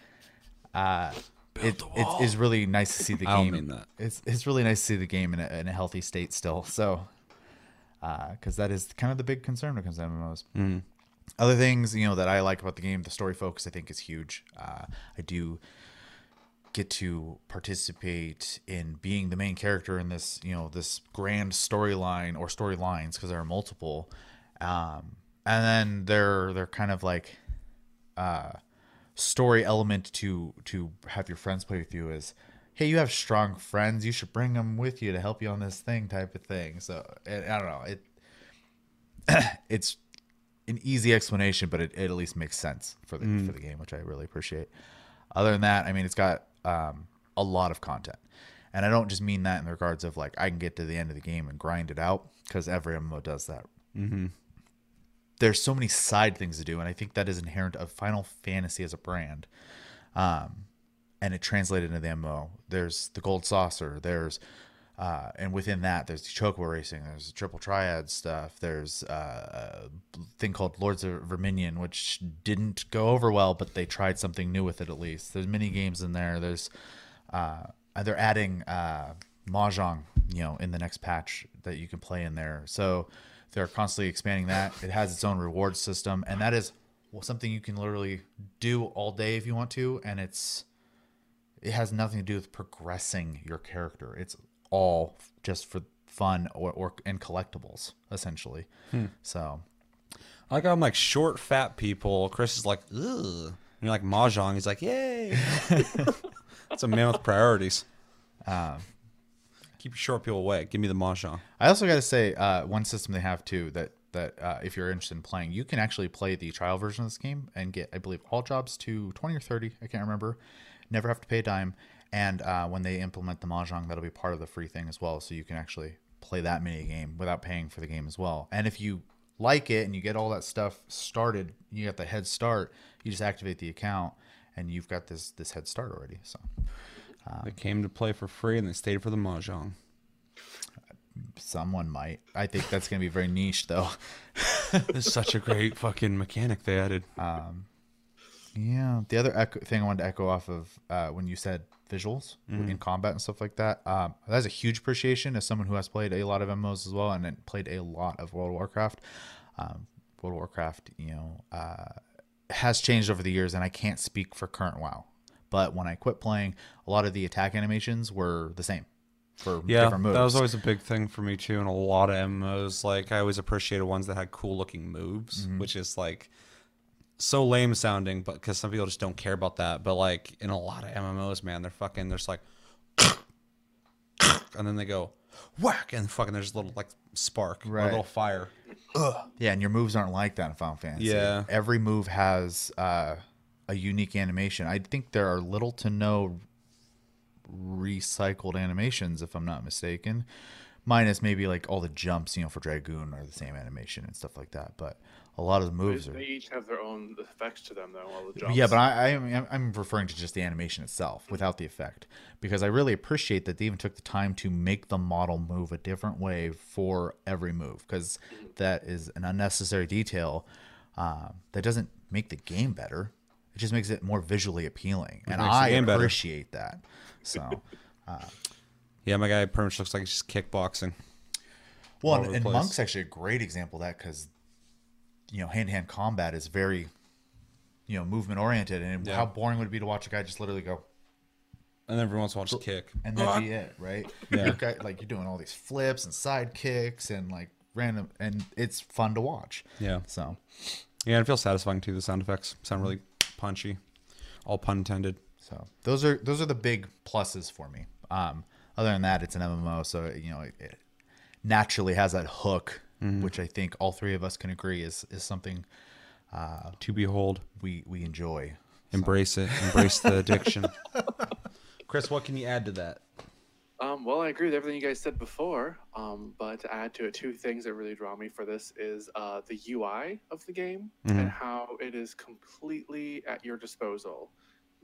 [SPEAKER 2] uh, it, it is really nice to see the
[SPEAKER 1] I don't
[SPEAKER 2] game.
[SPEAKER 1] mean that.
[SPEAKER 2] It's it's really nice to see the game in a, in a healthy state still. So, because that is kind of the big concern when it comes to MMOs.
[SPEAKER 1] Mm-hmm.
[SPEAKER 2] Other things, you know, that I like about the game, the story focus, I think is huge. Uh, I do get to participate in being the main character in this, you know, this grand storyline or storylines because there are multiple. Um, and then they're they're kind of like uh, story element to to have your friends play with you is hey, you have strong friends, you should bring them with you to help you on this thing, type of thing. So it, I don't know. It it's an easy explanation, but it, it at least makes sense for the for the game, which I really appreciate. Other than that, I mean, it's got um, a lot of content, and I don't just mean that in regards of like I can get to the end of the game and grind it out because every MMO does that. Mm-hmm. There's so many side things to do, and I think that is inherent of Final Fantasy as a brand. Um, and it translated into the MMO. There's the Gold Saucer. There's uh, and within that, there's the Chocobo Racing. There's the Triple Triad stuff. There's uh, a thing called Lords of Verminion, which didn't go over well, but they tried something new with it at least. There's mini games in there. There's uh, they're adding uh, mahjong, you know, in the next patch that you can play in there. So they're constantly expanding that. It has its own reward system, and that is something you can literally do all day if you want to, and it's it has nothing to do with progressing your character. It's all just for fun or, or and collectibles essentially. So
[SPEAKER 1] I like I'm like short, fat people. Chris is like, ugh. And you're like mahjong. He's like, yay. It's a man with priorities.
[SPEAKER 2] um,
[SPEAKER 1] Keep your short people away. Give me the mahjong.
[SPEAKER 2] I also got to say uh, one system they have too that that uh, if you're interested in playing, you can actually play the trial version of this game and get I believe all jobs to 20 or 30. I can't remember. Never have to pay a dime. And uh, when they implement the mahjong, that'll be part of the free thing as well. So you can actually play that mini game without paying for the game as well. And if you like it and you get all that stuff started, you got the head start. You just activate the account and you've got this this head start already. So
[SPEAKER 1] They came to play for free and they stayed for the mahjong.
[SPEAKER 2] someone might. I think that's gonna be very niche though.
[SPEAKER 1] It's such a great fucking mechanic they added.
[SPEAKER 2] Um, Yeah. The other echo, thing I wanted to echo off of uh, when you said visuals in combat and stuff like that, um, that's a huge appreciation as someone who has played a lot of MMOs as well and then played a lot of World of Warcraft. Um, World of Warcraft, you know, uh, has changed over the years, and I can't speak for current WoW. But when I quit playing, a lot of the attack animations were the same for
[SPEAKER 1] Yeah,
[SPEAKER 2] different moves.
[SPEAKER 1] that was always a big thing for me too. And a lot of MMOs, like I always appreciated ones that had cool looking moves, which is like so lame sounding, but because some people just don't care about that. But like in a lot of MMOs, man, they're fucking, they're just like, and then they go whack, and fucking there's a little like spark, or a little fire. Ugh.
[SPEAKER 2] Yeah, and your moves aren't like that in Final Fantasy.
[SPEAKER 1] Yeah.
[SPEAKER 2] Every move has uh, a unique animation. I think there are little to no recycled animations, if I'm not mistaken. Minus maybe like all the jumps, you know, for Dragoon are the same animation and stuff like that. But a lot of the moves are.
[SPEAKER 3] They each have their own effects to them, though. All the jumps.
[SPEAKER 2] Yeah, but I, I am I'm referring to just the animation itself without the effect because I really appreciate that they even took the time to make the model move a different way for every move because that is an unnecessary detail um, that doesn't make the game better. It just makes it more visually appealing, and I
[SPEAKER 1] game better.
[SPEAKER 2] appreciate that. So,
[SPEAKER 1] Yeah, my guy pretty much looks like he's just kickboxing.
[SPEAKER 2] well, and, and. Monk's actually a great example of that because you know hand to hand combat is very you know movement oriented, and
[SPEAKER 1] Yeah.
[SPEAKER 2] how boring would it be to watch a guy just literally go
[SPEAKER 1] And every once in a while, just kick.
[SPEAKER 2] and that'd be it, right?
[SPEAKER 1] Yeah.
[SPEAKER 2] You're guy- like you're doing all these flips and side kicks and like random, and it's fun to watch.
[SPEAKER 1] Yeah.
[SPEAKER 2] So,
[SPEAKER 1] Yeah, it feels satisfying too. The sound effects sound really punchy. All pun intended.
[SPEAKER 2] so those are those are the big pluses for me. Um, other than that, it's an MMO, so you know it, it naturally has that hook, which I think all three of us can agree is is something
[SPEAKER 1] To behold.
[SPEAKER 2] we we enjoy.
[SPEAKER 1] Embrace it. Embrace the addiction. Chris, what can you add to that?
[SPEAKER 3] Um, well, I agree with everything you guys said before. Um, but to add to it, two things that really draw me for this is uh, the UI of the game and how it is completely at your disposal.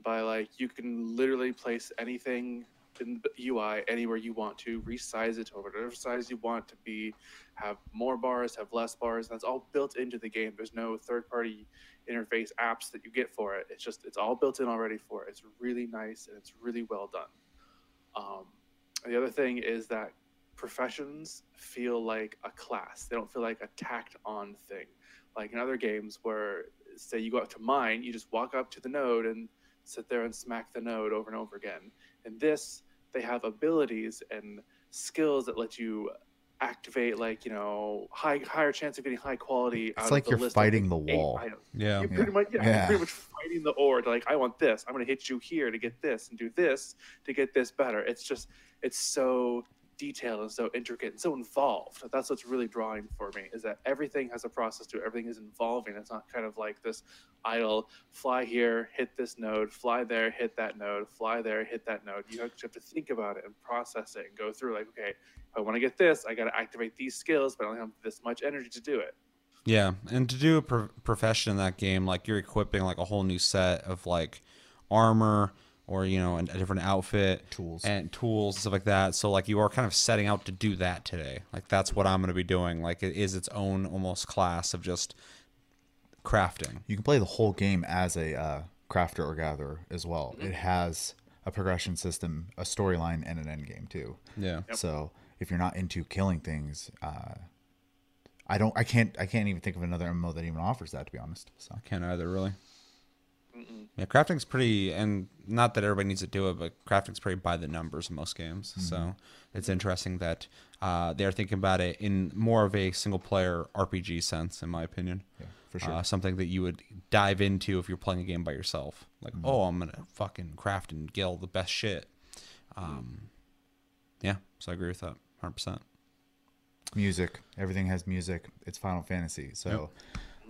[SPEAKER 3] By like, you can literally place anything in the UI anywhere you want to, resize it to whatever size you want to be, have more bars, have less bars. That's all built into the game. There's no third-party interface apps that you get for it. It's just it's all built in already for it. It's really nice and it's really well done. Um, the other thing is that professions feel like a class. They don't feel like a tacked on thing. Like in other games where say you go up to mine, you just walk up to the node and sit there and smack the node over and over again. In this, they have abilities and skills that let you activate like you know high higher chance of getting high quality.
[SPEAKER 2] It's
[SPEAKER 3] out
[SPEAKER 2] like
[SPEAKER 3] of
[SPEAKER 2] you're
[SPEAKER 3] list
[SPEAKER 2] fighting the wall.
[SPEAKER 3] items.
[SPEAKER 1] Yeah.
[SPEAKER 3] You're pretty much yeah,
[SPEAKER 2] Yeah.
[SPEAKER 3] Pretty much fighting the ore to like I want this. I'm gonna hit you here to get this and do this to get this better. It's just it's so detailed and so intricate and so involved. That's what's really drawing for me is that everything has a process to it. Everything is involving. It's not kind of like this idle fly here, hit this node, fly there, hit that node, fly there, hit that node. You have to think about it and process it and go through like, okay, if I want to get this, I got to activate these skills, but I only have this much energy to do it.
[SPEAKER 1] Yeah, and to do a pro- profession in that game, like you're equipping like a whole new set of like armor or you know a, a different outfit,
[SPEAKER 2] Tools.
[SPEAKER 1] and tools and stuff like that. So like you are kind of setting out to do that today. Like that's what I'm going to be doing. Like it is its own almost class of just crafting.
[SPEAKER 2] You can play the whole game as a uh, crafter or gatherer as well. It has a progression system, a storyline, and an end game too.
[SPEAKER 1] Yeah.
[SPEAKER 2] So if you're not into killing things, uh, I don't, I can't, I can't even think of another MMO that even offers that. To be honest, so I
[SPEAKER 1] Can't either really. Yeah, crafting's pretty, and not that everybody needs to do it, but crafting's pretty by the numbers in most games. So it's interesting that uh, they're thinking about it in more of a single player RPG sense, in my opinion.
[SPEAKER 2] yeah, for sure.
[SPEAKER 1] Uh, something that you would dive into if you're playing a game by yourself. Like, oh, I'm gonna fucking craft and get all the best shit. Um, yeah, so I agree with that, hundred percent.
[SPEAKER 2] music, everything has music. It's Final Fantasy, so.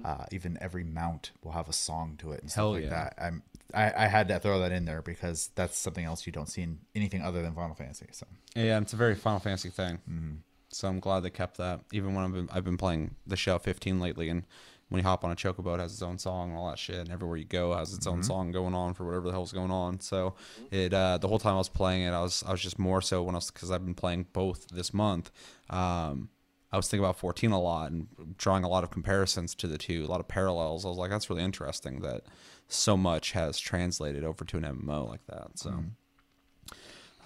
[SPEAKER 2] Uh, even every mount will have a song to it and stuff
[SPEAKER 1] Hell
[SPEAKER 2] like
[SPEAKER 1] yeah.
[SPEAKER 2] that. I'm, I, I had to throw that in there because that's something else you don't see in anything other than Final Fantasy. So
[SPEAKER 1] Yeah, it's a very Final Fantasy thing. So I'm glad they kept that. Even when I've been I've been playing the Shell 15 lately, and when you hop on a chocobo, it has its own song and all that shit, and everywhere you go has its own song going on for whatever the hell's going on. So it uh, the whole time I was playing it, I was I was just more so when I was because I've been playing both this month. Um, I was thinking about 14 a lot and drawing a lot of comparisons to the two, a lot of parallels. I was like, that's really interesting that so much has translated over to an MMO like that. So.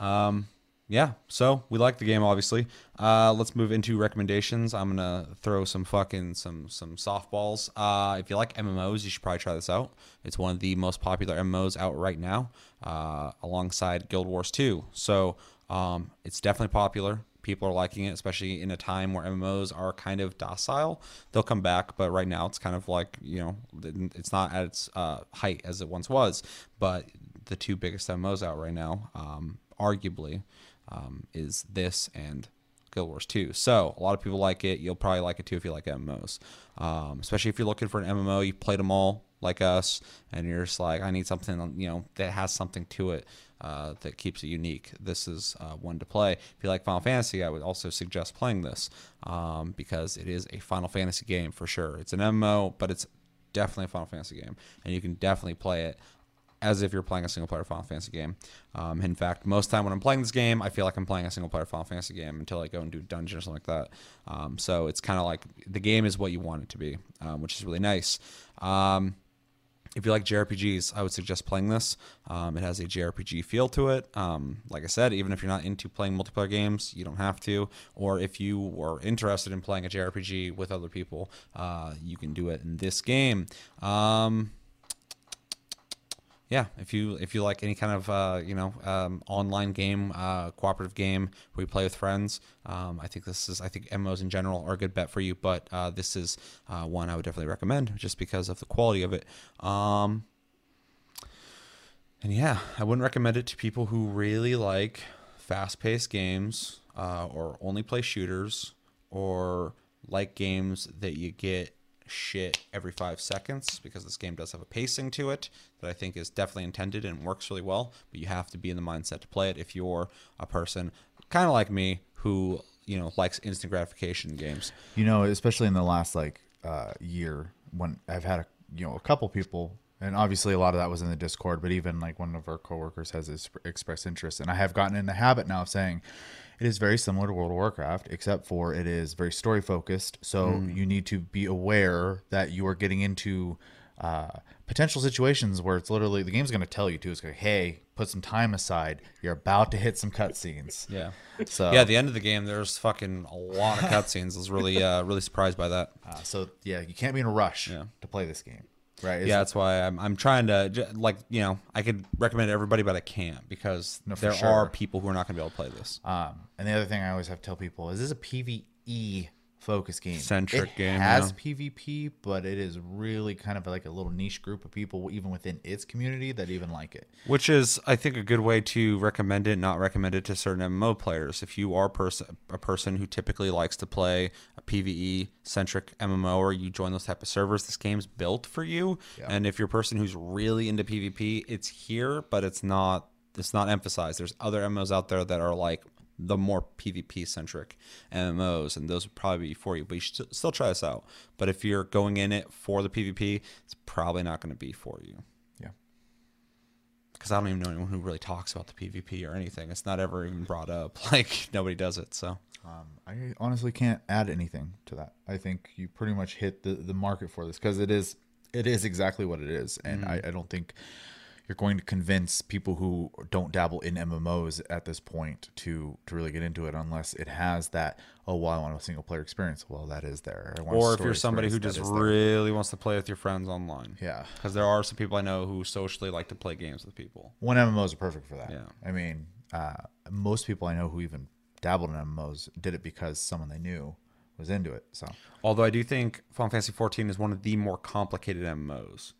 [SPEAKER 1] Um, yeah, so we like the game, obviously. Uh, let's move into recommendations. I'm gonna throw some fucking some some softballs. Uh, if you like MMOs, you should probably try this out. It's one of the most popular MMOs out right now, uh, alongside Guild Wars 2. So um, it's definitely popular. People are liking it, especially in a time where MMOs are kind of docile. They'll come back, but right now it's kind of like you know, it's not at its uh, height as it once was. But the two biggest MMOs out right now, um, arguably, um, is this and Guild Wars 2. So a lot of people like it. You'll probably like it too if you like MMOs, um, especially if you're looking for an MMO. You played them all like us, and you're just like, I need something you know that has something to it uh, that keeps it unique. This is uh, one to play. If you like Final Fantasy, I would also suggest playing this um, because it is a Final Fantasy game for sure. It's an MMO, but it's definitely a Final Fantasy game, and you can definitely play it as if you're playing a single player Final Fantasy game. Um, in fact, most time when I'm playing this game, I feel like I'm playing a single player Final Fantasy game until I go and do a dungeon or something like that. Um, so it's kind of like the game is what you want it to be, um, which is really nice. Um, if you like JRPGs, I would suggest playing this. Um, it has a JRPG feel to it. Um, like I said, even if you're not into playing multiplayer games, you don't have to. Or if you are interested in playing a JRPG with other people, uh, you can do it in this game. Yeah, if you if you like any kind of uh, you know um, online game, uh, cooperative game where you play with friends, um, I think this is I think MMOs in general are a good bet for you. But uh, this is uh, one I would definitely recommend just because of the quality of it. Um, and yeah, I wouldn't recommend it to people who really like fast-paced games uh, or only play shooters or like games that you get shit every five seconds because this game does have a pacing to it that I think is definitely intended and works really well. But you have to be in the mindset to play it if you're a person kind of like me who you know likes instant gratification games.
[SPEAKER 2] You know, especially in the last like uh, year, when I've had a you know a couple people, and obviously a lot of that was in the Discord, but even like one of our coworkers has expressed interest, and I have gotten in the habit now of saying it is very similar to World of Warcraft, except for it is very story focused. So you need to be aware that you are getting into uh, potential situations where it's literally the game's going to tell you to. It's like, hey, put some time aside. You're about to hit some cutscenes.
[SPEAKER 1] Yeah.
[SPEAKER 2] So
[SPEAKER 1] Yeah, at the end of the game, there's fucking a lot of cutscenes. I was really, uh, really surprised by that.
[SPEAKER 2] Uh, so yeah, you can't be in a rush
[SPEAKER 1] Yeah.
[SPEAKER 2] to play this game, right?
[SPEAKER 1] yeah, that's why I'm, I'm trying to like you know I could recommend everybody, but I can't because
[SPEAKER 2] No,
[SPEAKER 1] there
[SPEAKER 2] sure.
[SPEAKER 1] are people who are not going to be able to play this.
[SPEAKER 2] Um, and the other thing I always have to tell people is this is a PVE focus game.
[SPEAKER 1] Centric
[SPEAKER 2] it
[SPEAKER 1] game,
[SPEAKER 2] has
[SPEAKER 1] yeah.
[SPEAKER 2] PvP, but it is really kind of like a little niche group of people, even within its community, that even like it.
[SPEAKER 1] Which is, I think, a good way to recommend it, not recommend it to certain MMO players. If you are person, a person who typically likes to play a PVE centric MMO or you join those type of servers, this game's built for you.
[SPEAKER 2] Yeah.
[SPEAKER 1] And if you're a person who's really into PvP, it's here, but it's not. It's not emphasized. There's other MMOs out there that are like the more PvP centric MMOs, and those would probably be for you. But you should still try this out. But if you're going in it for the PvP, it's probably not going to be for you
[SPEAKER 2] Yeah.
[SPEAKER 1] because I don't even know anyone who really talks about the PvP or anything. It's not ever even brought up. Like nobody does it. So
[SPEAKER 2] Um, I honestly can't add anything to that. I think you pretty much hit the, the market for this because it is it is exactly what it is, and I, I don't think you're going to convince people who don't dabble in MMOs at this point to to really get into it unless it has that. Oh, well, I want a single player experience. Well, that is there.
[SPEAKER 1] Or if you're somebody who just
[SPEAKER 2] that is there.
[SPEAKER 1] really wants to play with your friends online.
[SPEAKER 2] yeah.
[SPEAKER 1] Because there are some people I know who socially like to play games with people.
[SPEAKER 2] One MMOs are perfect for that.
[SPEAKER 1] Yeah.
[SPEAKER 2] I mean, uh, most people I know who even dabbled in MMOs did it because someone they knew was into it. So
[SPEAKER 1] Although I do think Final Fantasy 14 is one of the more complicated MMOs.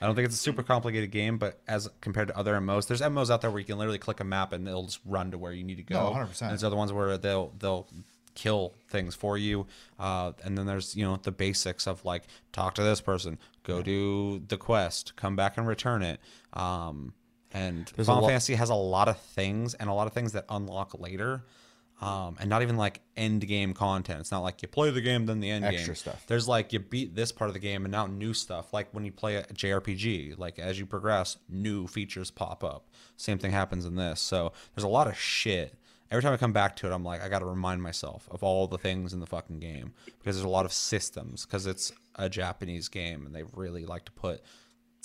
[SPEAKER 1] I don't think it's a super complicated game, but as compared to other MMOs, there's MMOs out there where you can literally click a map and it'll just run to where you need to go.
[SPEAKER 2] No, 100%.
[SPEAKER 1] And there's other ones where they'll they'll kill things for you. Uh, and then there's you know the basics of like talk to this person, go do the quest, come back and return it. Um, and
[SPEAKER 2] There's a
[SPEAKER 1] Final
[SPEAKER 2] lot-
[SPEAKER 1] Fantasy has a lot of things and a lot of things that unlock later. Um, and not even like end game content. It's not like you play the game, then the end
[SPEAKER 2] Extra
[SPEAKER 1] game.
[SPEAKER 2] stuff.
[SPEAKER 1] There's like you beat this part of the game and now new stuff. Like when you play a JRPG, like as you progress, new features pop up. Same thing happens in this. So there's a lot of shit. Every time I come back to it, I'm like, I got to remind myself of all the things in the fucking game because there's a lot of systems because it's a Japanese game and they really like to put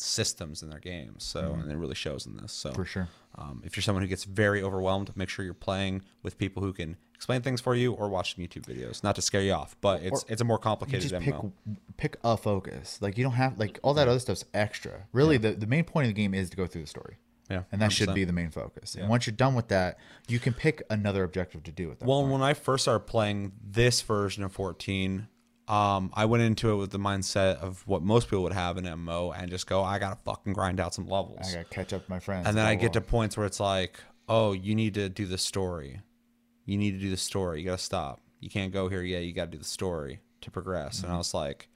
[SPEAKER 1] systems in their games. So and it really shows in this. So
[SPEAKER 2] Mm-hmm. For sure.
[SPEAKER 1] um, if you're someone who gets very overwhelmed, make sure you're playing with people who can explain things for you or watch some YouTube videos. Not to scare you off, but it's it's a more
[SPEAKER 2] you
[SPEAKER 1] complicated
[SPEAKER 2] just pick pick a focus. Like you don't have like all that other stuff's extra. Really, the, the main point of the game is to go through the story.
[SPEAKER 1] Yeah,
[SPEAKER 2] And that should
[SPEAKER 1] 100%.
[SPEAKER 2] be the main focus. And once you're done with that, you can pick another objective to do with that.
[SPEAKER 1] Well, when I first started playing this version of 14, um, I went into it with the mindset of what most people would have in MMO and just go, I gotta fucking grind out some levels.
[SPEAKER 2] I gotta catch up with my friends.
[SPEAKER 1] and then I get to points where it's like, oh, you need to do the story. You need to do the story. You gotta stop. You can't go here yet. You gotta do the story to progress.
[SPEAKER 2] Mm-hmm.
[SPEAKER 1] And I was like,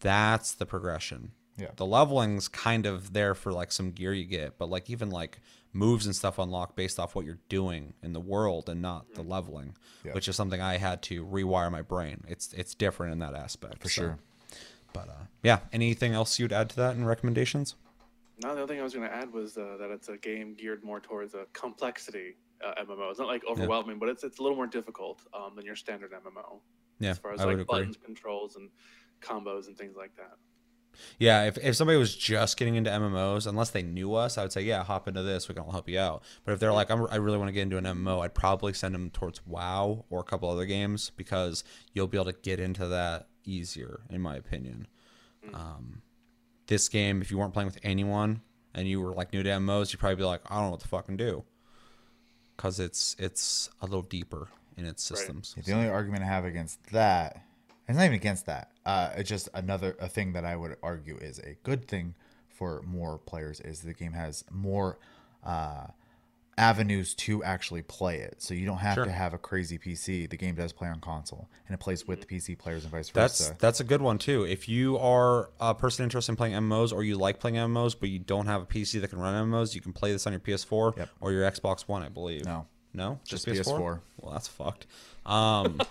[SPEAKER 1] that's the progression.
[SPEAKER 2] Yeah.
[SPEAKER 1] The leveling's kind of there for like some gear you get, but like even like moves and stuff unlock based off what you're doing in the world and not the leveling,
[SPEAKER 2] Yeah.
[SPEAKER 1] which is something I had to rewire my brain. It's it's different in that aspect.
[SPEAKER 2] for
[SPEAKER 1] so-
[SPEAKER 2] sure.
[SPEAKER 1] But uh, yeah, anything else you'd add to that in recommendations?
[SPEAKER 3] No, the other thing I was going to add was uh, that it's a game geared more towards a complexity uh, MMO. It's not like overwhelming, but it's it's a little more difficult um, than your standard MMO
[SPEAKER 1] Yeah,
[SPEAKER 3] as far as
[SPEAKER 1] I would
[SPEAKER 3] like
[SPEAKER 1] agree.
[SPEAKER 3] buttons, controls, and combos and things like that.
[SPEAKER 1] Yeah, if, if somebody was just getting into MMOs, unless they knew us, I would say, yeah, hop into this. We can all help you out. But if they're like, I'm, I really want to get into an MMO, I'd probably send them towards WoW or a couple other games because you'll be able to get into that easier, in my opinion. Um, this game, if you weren't playing with anyone and you were like new to MMOs, you'd probably be like, I don't know what to fucking do, because it's it's a little deeper in its
[SPEAKER 3] Right.
[SPEAKER 1] systems.
[SPEAKER 2] The only argument I have against that, it's not even against that. Uh, it's just another a thing that I would argue is a good thing for more players is the game has more uh, avenues to actually play it. So you don't have
[SPEAKER 1] Sure.
[SPEAKER 2] to have a crazy PC. The game does play on console, and it plays with the PC players and vice
[SPEAKER 1] That's
[SPEAKER 2] versa.
[SPEAKER 1] that's a good one too. If you are a person interested in playing MMOs or you like playing MMOs but you don't have a PC that can run MMOs, you can play this on your PS4
[SPEAKER 2] Yep.
[SPEAKER 1] or your Xbox One, I believe.
[SPEAKER 2] No.
[SPEAKER 1] no,
[SPEAKER 2] Just PS4.
[SPEAKER 1] Well, that's fucked. Um,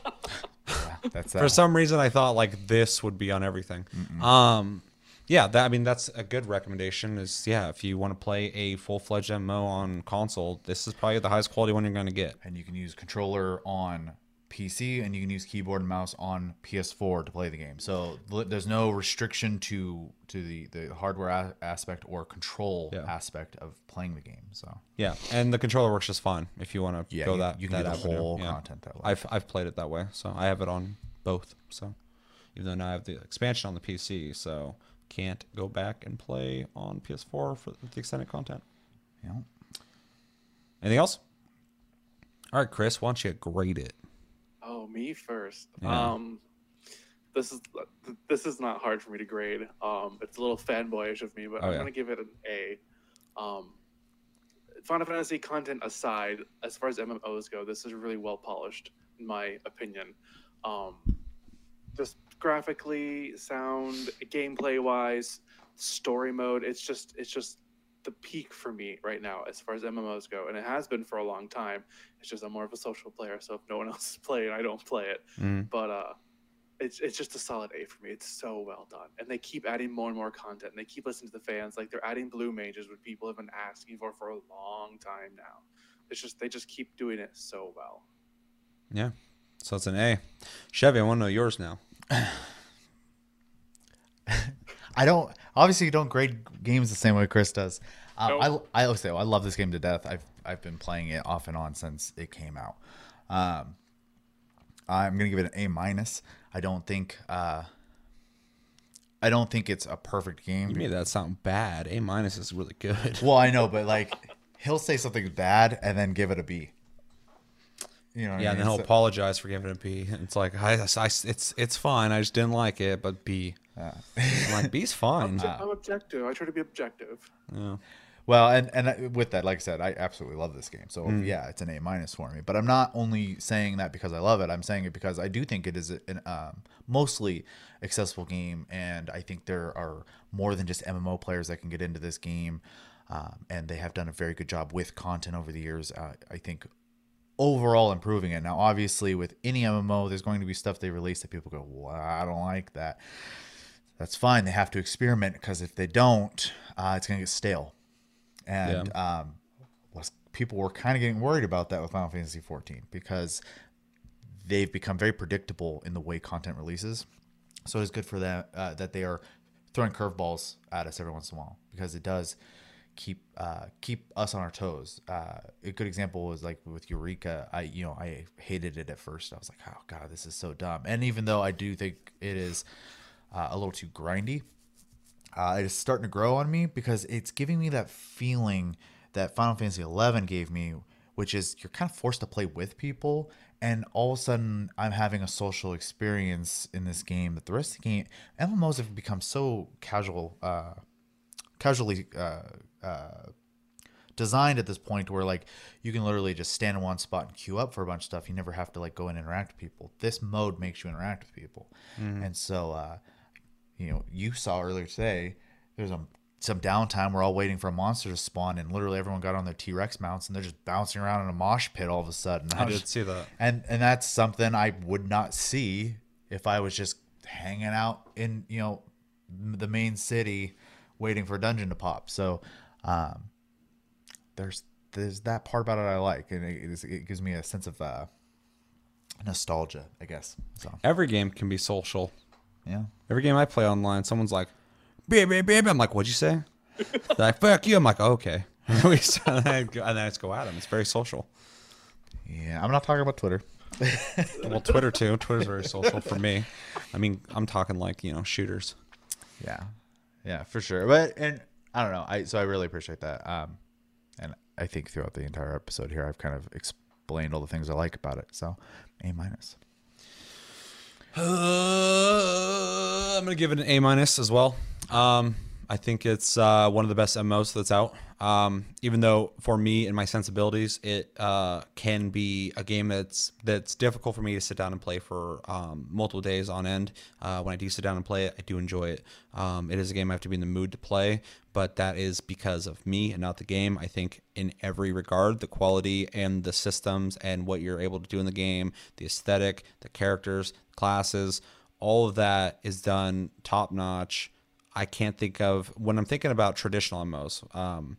[SPEAKER 2] Yeah, that's that.
[SPEAKER 1] for some reason, I thought like this would be on everything. Um, yeah, that I mean that's a good recommendation. Is yeah, if you want to play a full fledged MMO on console, this is probably the highest quality one you're going to get.
[SPEAKER 2] and you can use controller on PC and you can use keyboard and mouse on PS4 to play the game. So there's no restriction to to the the hardware a- aspect or control
[SPEAKER 1] Yeah.
[SPEAKER 2] aspect of playing the game. So
[SPEAKER 1] Yeah, and the controller works just fine if you want to
[SPEAKER 2] Yeah,
[SPEAKER 1] go
[SPEAKER 2] you-
[SPEAKER 1] that
[SPEAKER 2] you can
[SPEAKER 1] that
[SPEAKER 2] do the
[SPEAKER 1] avenue.
[SPEAKER 2] whole
[SPEAKER 1] Yeah.
[SPEAKER 2] content that way.
[SPEAKER 1] I've I've played it that way, so I have it on both. So even though now I have the expansion on the PC, so can't go back and play on PS4 for the extended content.
[SPEAKER 2] know,
[SPEAKER 1] Anything else? All right, Chris, why don't you grade it?
[SPEAKER 3] Oh me first.
[SPEAKER 1] Yeah.
[SPEAKER 3] Um, this is this is not hard for me to grade. Um, it's a little fanboyish of me, but
[SPEAKER 1] Oh,
[SPEAKER 3] I'm
[SPEAKER 1] yeah.
[SPEAKER 3] gonna give it an A. Um, Final Fantasy content aside, as far as MMOs go, this is really well polished, in my opinion. Um, just graphically, sound, gameplay wise, story mode, it's just it's just the peak for me right now as far as MMOs go, and it has been for a long time. It's just I'm more of a social player, so if no one else is playing, I don't play it.
[SPEAKER 1] Mm.
[SPEAKER 3] But uh, it's it's just a solid A for me. It's so well done, and they keep adding more and more content. And they keep listening to the fans. Like they're adding blue mages, which people have been asking for for a long time now. It's just they just keep doing it so well.
[SPEAKER 1] Yeah. So it's an A. Chevy, I want to know yours now.
[SPEAKER 2] I don't obviously you don't grade games the same way Chris does. Uh,
[SPEAKER 3] Nope.
[SPEAKER 2] I I always say I love this game to death. I've I've been playing it off and on since it came out. Um, I'm gonna give it an A minus. I don't think uh, I don't think it's a perfect game.
[SPEAKER 1] You made that sound bad. A minus is really good.
[SPEAKER 2] Well, I know, but like he'll say something bad and then give it a B. You know, what I
[SPEAKER 1] Yeah, and then he'll
[SPEAKER 2] So-
[SPEAKER 1] apologize for giving it a B. It's like I, I, it's it's fine. I just didn't like it, but B. I'm like B's fine.
[SPEAKER 3] I'm objective. I try to be objective.
[SPEAKER 1] Yeah.
[SPEAKER 2] Well, and and with that, like I said, I absolutely love this game. So
[SPEAKER 1] Mm.
[SPEAKER 2] yeah, it's an A minus for me. But I'm not only saying that because I love it. I'm saying it because I do think it is an um, mostly accessible game, and I think there are more than just MMO players that can get into this game. Um, and they have done a very good job with content over the years. Uh, I think overall improving it. Now, obviously, with any MMO, there's going to be stuff they release that people go, well, I don't like that. That's fine. They have to experiment because if they don't, uh, it's going to get stale. And um, was, people were kind of getting worried about that with Final Fantasy 14 because they've become very predictable in the way content releases. So it's good for them uh, that they are throwing curveballs at us every once in a while because it does keep uh, keep us on our toes. Uh, a good example was like with Eureka. I you know I hated it at first. I was like, oh god, this is so dumb. And even though I do think it is uh, a little too grindy, uh, it's starting to grow on me because it's giving me that feeling that Final Fantasy XI gave me, which is you're kind of forced to play with people, and all of a sudden I'm having a social experience in this game that the rest of the game MMOs have become so casual, uh, casually uh, uh, designed at this point where like you can literally just stand in one spot and queue up for a bunch of stuff. You never have to like go and interact with people. This mode makes you interact with people, and so uh, you know you saw earlier today there's a some downtime. We're all waiting for a monster to spawn, and literally everyone got on their T Rex mounts and they're just bouncing around in a mosh pit all of a sudden.
[SPEAKER 1] I
[SPEAKER 2] was
[SPEAKER 1] did see that.
[SPEAKER 2] and and that's something I would not see if I was just hanging out in you know the main city waiting for a dungeon to pop. So um, there's there's that part about it I like, and it, is- it gives me a sense of uh, nostalgia, I guess. So
[SPEAKER 1] Every game can be social.
[SPEAKER 2] Yeah,
[SPEAKER 1] Every game I play online, someone's like, "Babe, babe, babe." I'm like, "What'd you say?" They're like, "Fuck you." I'm like, oh, "Okay." and and then I just go at them. It's very social.
[SPEAKER 2] yeah. I'm not talking about Twitter.
[SPEAKER 1] Well, Twitter too. Twitter's very social for me. I mean, I'm talking like you know shooters.
[SPEAKER 2] Yeah, yeah, for sure. But and I don't know. I so I really appreciate that. Um, and I think throughout the entire episode here, I've kind of explained all the things I like about it. So A minus.
[SPEAKER 1] Uh, I'm gonna give it an A minus as well. Um, I think it's uh, one of the best MMOs that's out. Um, even though for me and my sensibilities, it uh, can be a game that's that's difficult for me to sit down and play for um, multiple days on end. Uh, when I do sit down and play it, I do enjoy it. Um, it is a game I have to be in the mood to play, but that is because of me and not the game. I think in every regard, the quality and the systems and what you're able to do in the game, the aesthetic, the characters, classes, all of that is done top notch. I can't think of when I'm thinking about traditional MMOs. Um,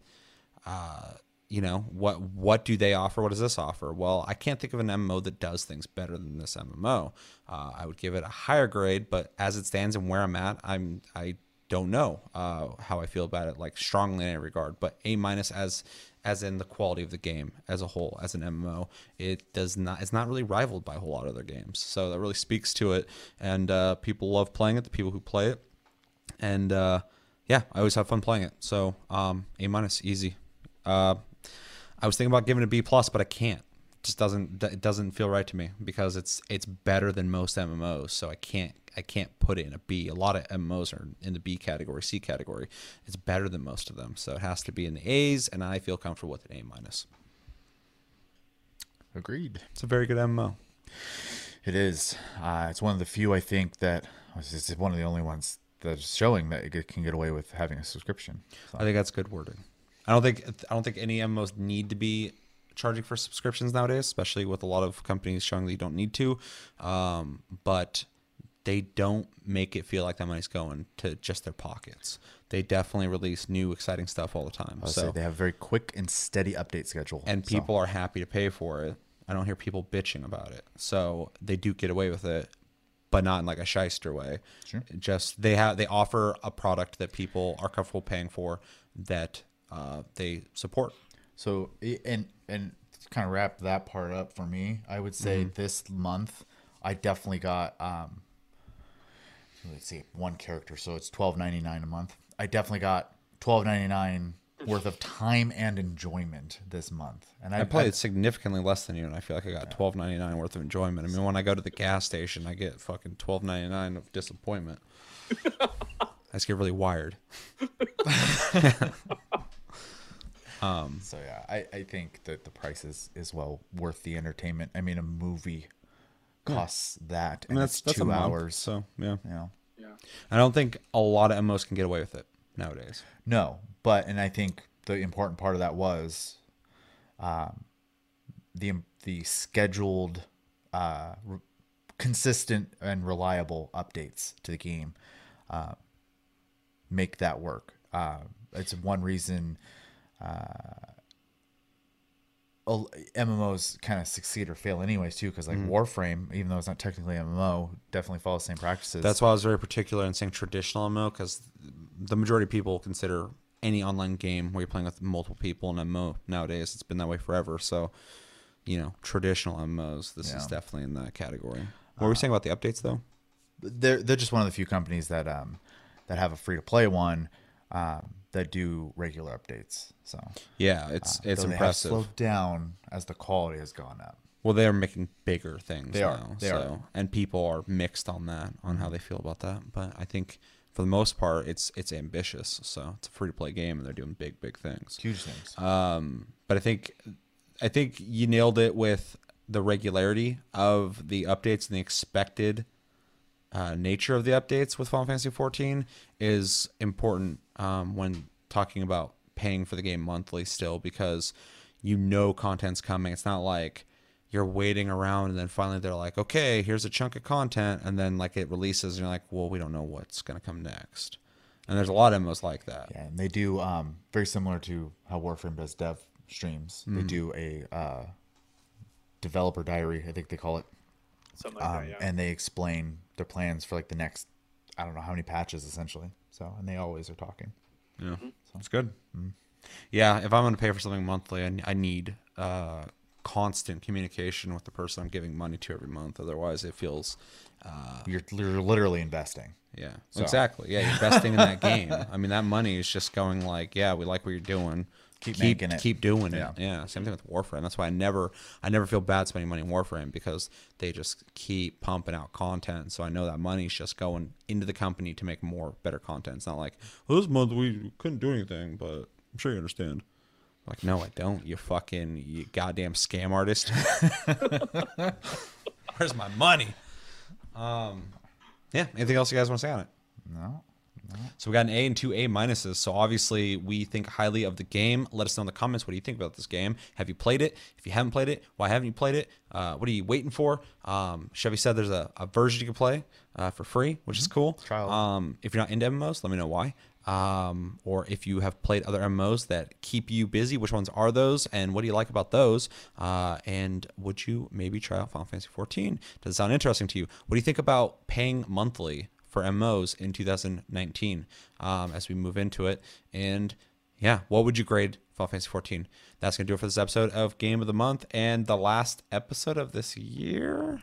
[SPEAKER 1] uh, you know what what do they offer? What does this offer? Well, I can't think of an MMO that does things better than this MMO. Uh, I would give it a higher grade, but as it stands and where I'm at, I'm I don't know uh, how I feel about it like strongly in any regard. But A minus as as in the quality of the game as a whole as an MMO, it does not it's not really rivaled by a whole lot of other games. So that really speaks to it, and uh, people love playing it. The people who play it, and uh, yeah, I always have fun playing it. So um, A minus, easy. Uh, I was thinking about giving it a B plus, but I can't It just doesn't it doesn't feel right to me because it's it's better than most MMOs. So I can't I can't put it in a B. A lot of MMOs are in the B category, C category. It's better than most of them, so it has to be in the A's, and I feel comfortable with an A minus.
[SPEAKER 2] Agreed.
[SPEAKER 1] It's a very good MMO.
[SPEAKER 2] It is. Uh, it's one of the few I think that it's one of the only ones that's showing that it can get away with having a subscription. So,
[SPEAKER 1] I think that's good wording. I don't think I don't think any MMOs need to be charging for subscriptions nowadays, especially with a lot of companies showing that you don't need to. Um, but they don't make it feel like that money's going to just their pockets. They definitely release new exciting stuff all the time. So
[SPEAKER 2] say they have a very quick and steady update schedule.
[SPEAKER 1] and
[SPEAKER 2] So,
[SPEAKER 1] people are happy to pay for it. I don't hear people bitching about it. So they do get away with it, but not in like a shyster way.
[SPEAKER 2] Sure.
[SPEAKER 1] Just they have they offer a product that people are comfortable paying for that uh, they support.
[SPEAKER 2] So and and to kind of wrap that part up for me, I would say
[SPEAKER 1] Mm-hmm.
[SPEAKER 2] this month I definitely got um let's see one character, so it's twelve ninety nine a month. I definitely got twelve ninety nine worth of time and enjoyment this month, and I,
[SPEAKER 1] I played significantly less than you, and I feel like I got twelve ninety nine worth of enjoyment. I mean, when I go to the gas station, I get fucking twelve ninety nine of disappointment. I just get really wired.
[SPEAKER 2] So yeah, I, I think that the price is, is well worth the entertainment. I mean, a movie costs that,
[SPEAKER 1] I mean,
[SPEAKER 2] and
[SPEAKER 1] that's
[SPEAKER 2] it's
[SPEAKER 1] that's
[SPEAKER 2] two
[SPEAKER 1] a month,
[SPEAKER 2] hours.
[SPEAKER 1] so yeah.
[SPEAKER 2] you know,
[SPEAKER 3] Yeah.
[SPEAKER 1] I don't think a lot of MMOs can get away with it nowadays.
[SPEAKER 2] no, but and I think the important part of that was, um, the the scheduled, uh, re- consistent and reliable updates to the game, uh, make that work. Uh, it's one reason. Uh, MMOs kind of succeed or fail anyways too because like
[SPEAKER 1] Mm-hmm.
[SPEAKER 2] Warframe even though it's not technically MMO definitely follows the same practices
[SPEAKER 1] That's why I was very particular in saying traditional MMO because the majority of people consider any online game where you're playing with multiple people in MMO nowadays. It's been that way forever. So, you know, traditional MMOs, this is
[SPEAKER 2] Yeah. Uh,
[SPEAKER 1] definitely in that category. What were we saying about the updates though?
[SPEAKER 2] they're they're just one of the few companies that um that have a free to play one um that do regular updates so
[SPEAKER 1] Yeah, it's it's
[SPEAKER 2] they have
[SPEAKER 1] impressive.
[SPEAKER 2] slowed down as the quality has gone up
[SPEAKER 1] Well, they're making bigger things
[SPEAKER 2] They are,
[SPEAKER 1] now.
[SPEAKER 2] they
[SPEAKER 1] so,
[SPEAKER 2] are.
[SPEAKER 1] And people are mixed on that, on how they feel about that. But I think for the most part, it's it's ambitious. So it's a free to play game, and they're doing big, big things.
[SPEAKER 2] huge things
[SPEAKER 1] Um, but I think I think you nailed it with the regularity of the updates and the expected uh, nature of the updates with Final Fantasy 14 is important um, when talking about paying for the game monthly still because you know content's coming. It's not like you're waiting around and then finally they're like, okay, here's a chunk of content, and then like it releases and you're like, well, we don't know what's gonna come next. And there's a lot of MMOs like that.
[SPEAKER 2] yeah and they do um very similar to how Warframe does dev streams they
[SPEAKER 1] Mm-hmm.
[SPEAKER 2] do a uh developer diary I think they call it
[SPEAKER 3] Something like
[SPEAKER 2] um,
[SPEAKER 3] that. Yeah.
[SPEAKER 2] and they explain their plans for like the next I don't know how many patches essentially so and they always are talking
[SPEAKER 1] Yeah, it's good. Yeah, if I'm going to pay for something monthly, I, I need uh, constant communication with the person I'm giving money to every month. Otherwise, it feels, uh,
[SPEAKER 2] you're you're literally investing
[SPEAKER 1] yeah,
[SPEAKER 2] So-
[SPEAKER 1] exactly. Yeah, you're investing in that game. I mean, that money is just going like, yeah, we like what you're doing.
[SPEAKER 2] Keep
[SPEAKER 1] keep
[SPEAKER 2] making it.
[SPEAKER 1] Keep doing it.
[SPEAKER 2] Yeah.
[SPEAKER 1] Yeah. Same thing with Warframe. That's why I never, I never feel bad spending money in Warframe because they just keep pumping out content. So I know that money's just going into the company to make more better content. It's not like, well, this month we couldn't do anything, but I'm sure you understand. Like, no, I don't. You fucking, you goddamn scam artist. Where's my money? Um, yeah. Anything else you guys want to say on it?
[SPEAKER 2] no
[SPEAKER 1] So we got an A and two A minuses. So obviously we think highly of the game. Let us know in the comments what do you think about this game. Have you played it? If you haven't played it, why haven't you played it? Uh, what are you waiting for? Um, Chevy said there's a, a version you can play uh, for free, which is cool.
[SPEAKER 2] Trial.
[SPEAKER 1] Um, if you're not into MMOs, let me know why. Um, or if you have played other MMOs that keep you busy, which ones are those, and what do you like about those? Uh, and would you maybe try out Final Fantasy 14? Does it sound interesting to you? What do you think about paying monthly for MMOs in 2019 um, as we move into it? And yeah, what would you grade Final Fantasy 14? That's gonna do it for this episode of Game of the Month and the last episode of this year.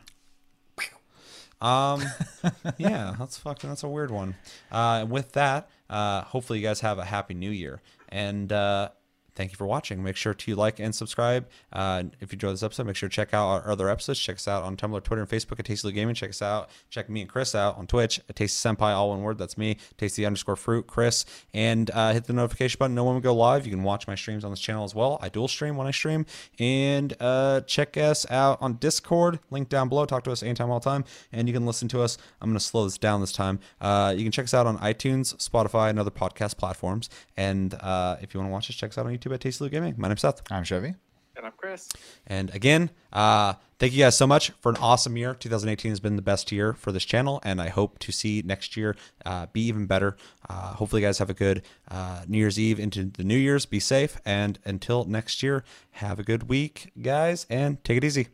[SPEAKER 1] Um, yeah, that's fucking that's a weird one. Uh, and with that, uh, hopefully you guys have a happy new year. And uh, thank you for watching. Make sure to like and subscribe. Uh, if you enjoyed this episode, make sure to check out our other episodes. Check us out on Tumblr, Twitter, and Facebook at Tasty Gaming. Check us out. Check me and Chris out on Twitch at Tasty Senpai, all one word. That's me, Tasty underscore fruit, Chris. And uh, hit the notification button. Know when we go live. You can watch my streams on this channel as well. I dual stream when I stream. And uh, check us out on Discord. Link down below. Talk to us anytime, all time. And you can listen to us. I'm going to slow this down this time. Uh, you can check us out on iTunes, Spotify, and other podcast platforms. And uh, if you want to watch us, check us out on YouTube at Tasty Loot Gaming. My name's Seth.
[SPEAKER 2] I'm Chevy.
[SPEAKER 3] And I'm Chris.
[SPEAKER 1] And again, uh, thank you guys so much for an awesome year. 2018 has been the best year for this channel, and I hope to see next year uh, be even better. Uh, hopefully, you guys have a good uh, New Year's Eve into the New Year's. Be safe, and until next year, have a good week, guys, and take it easy.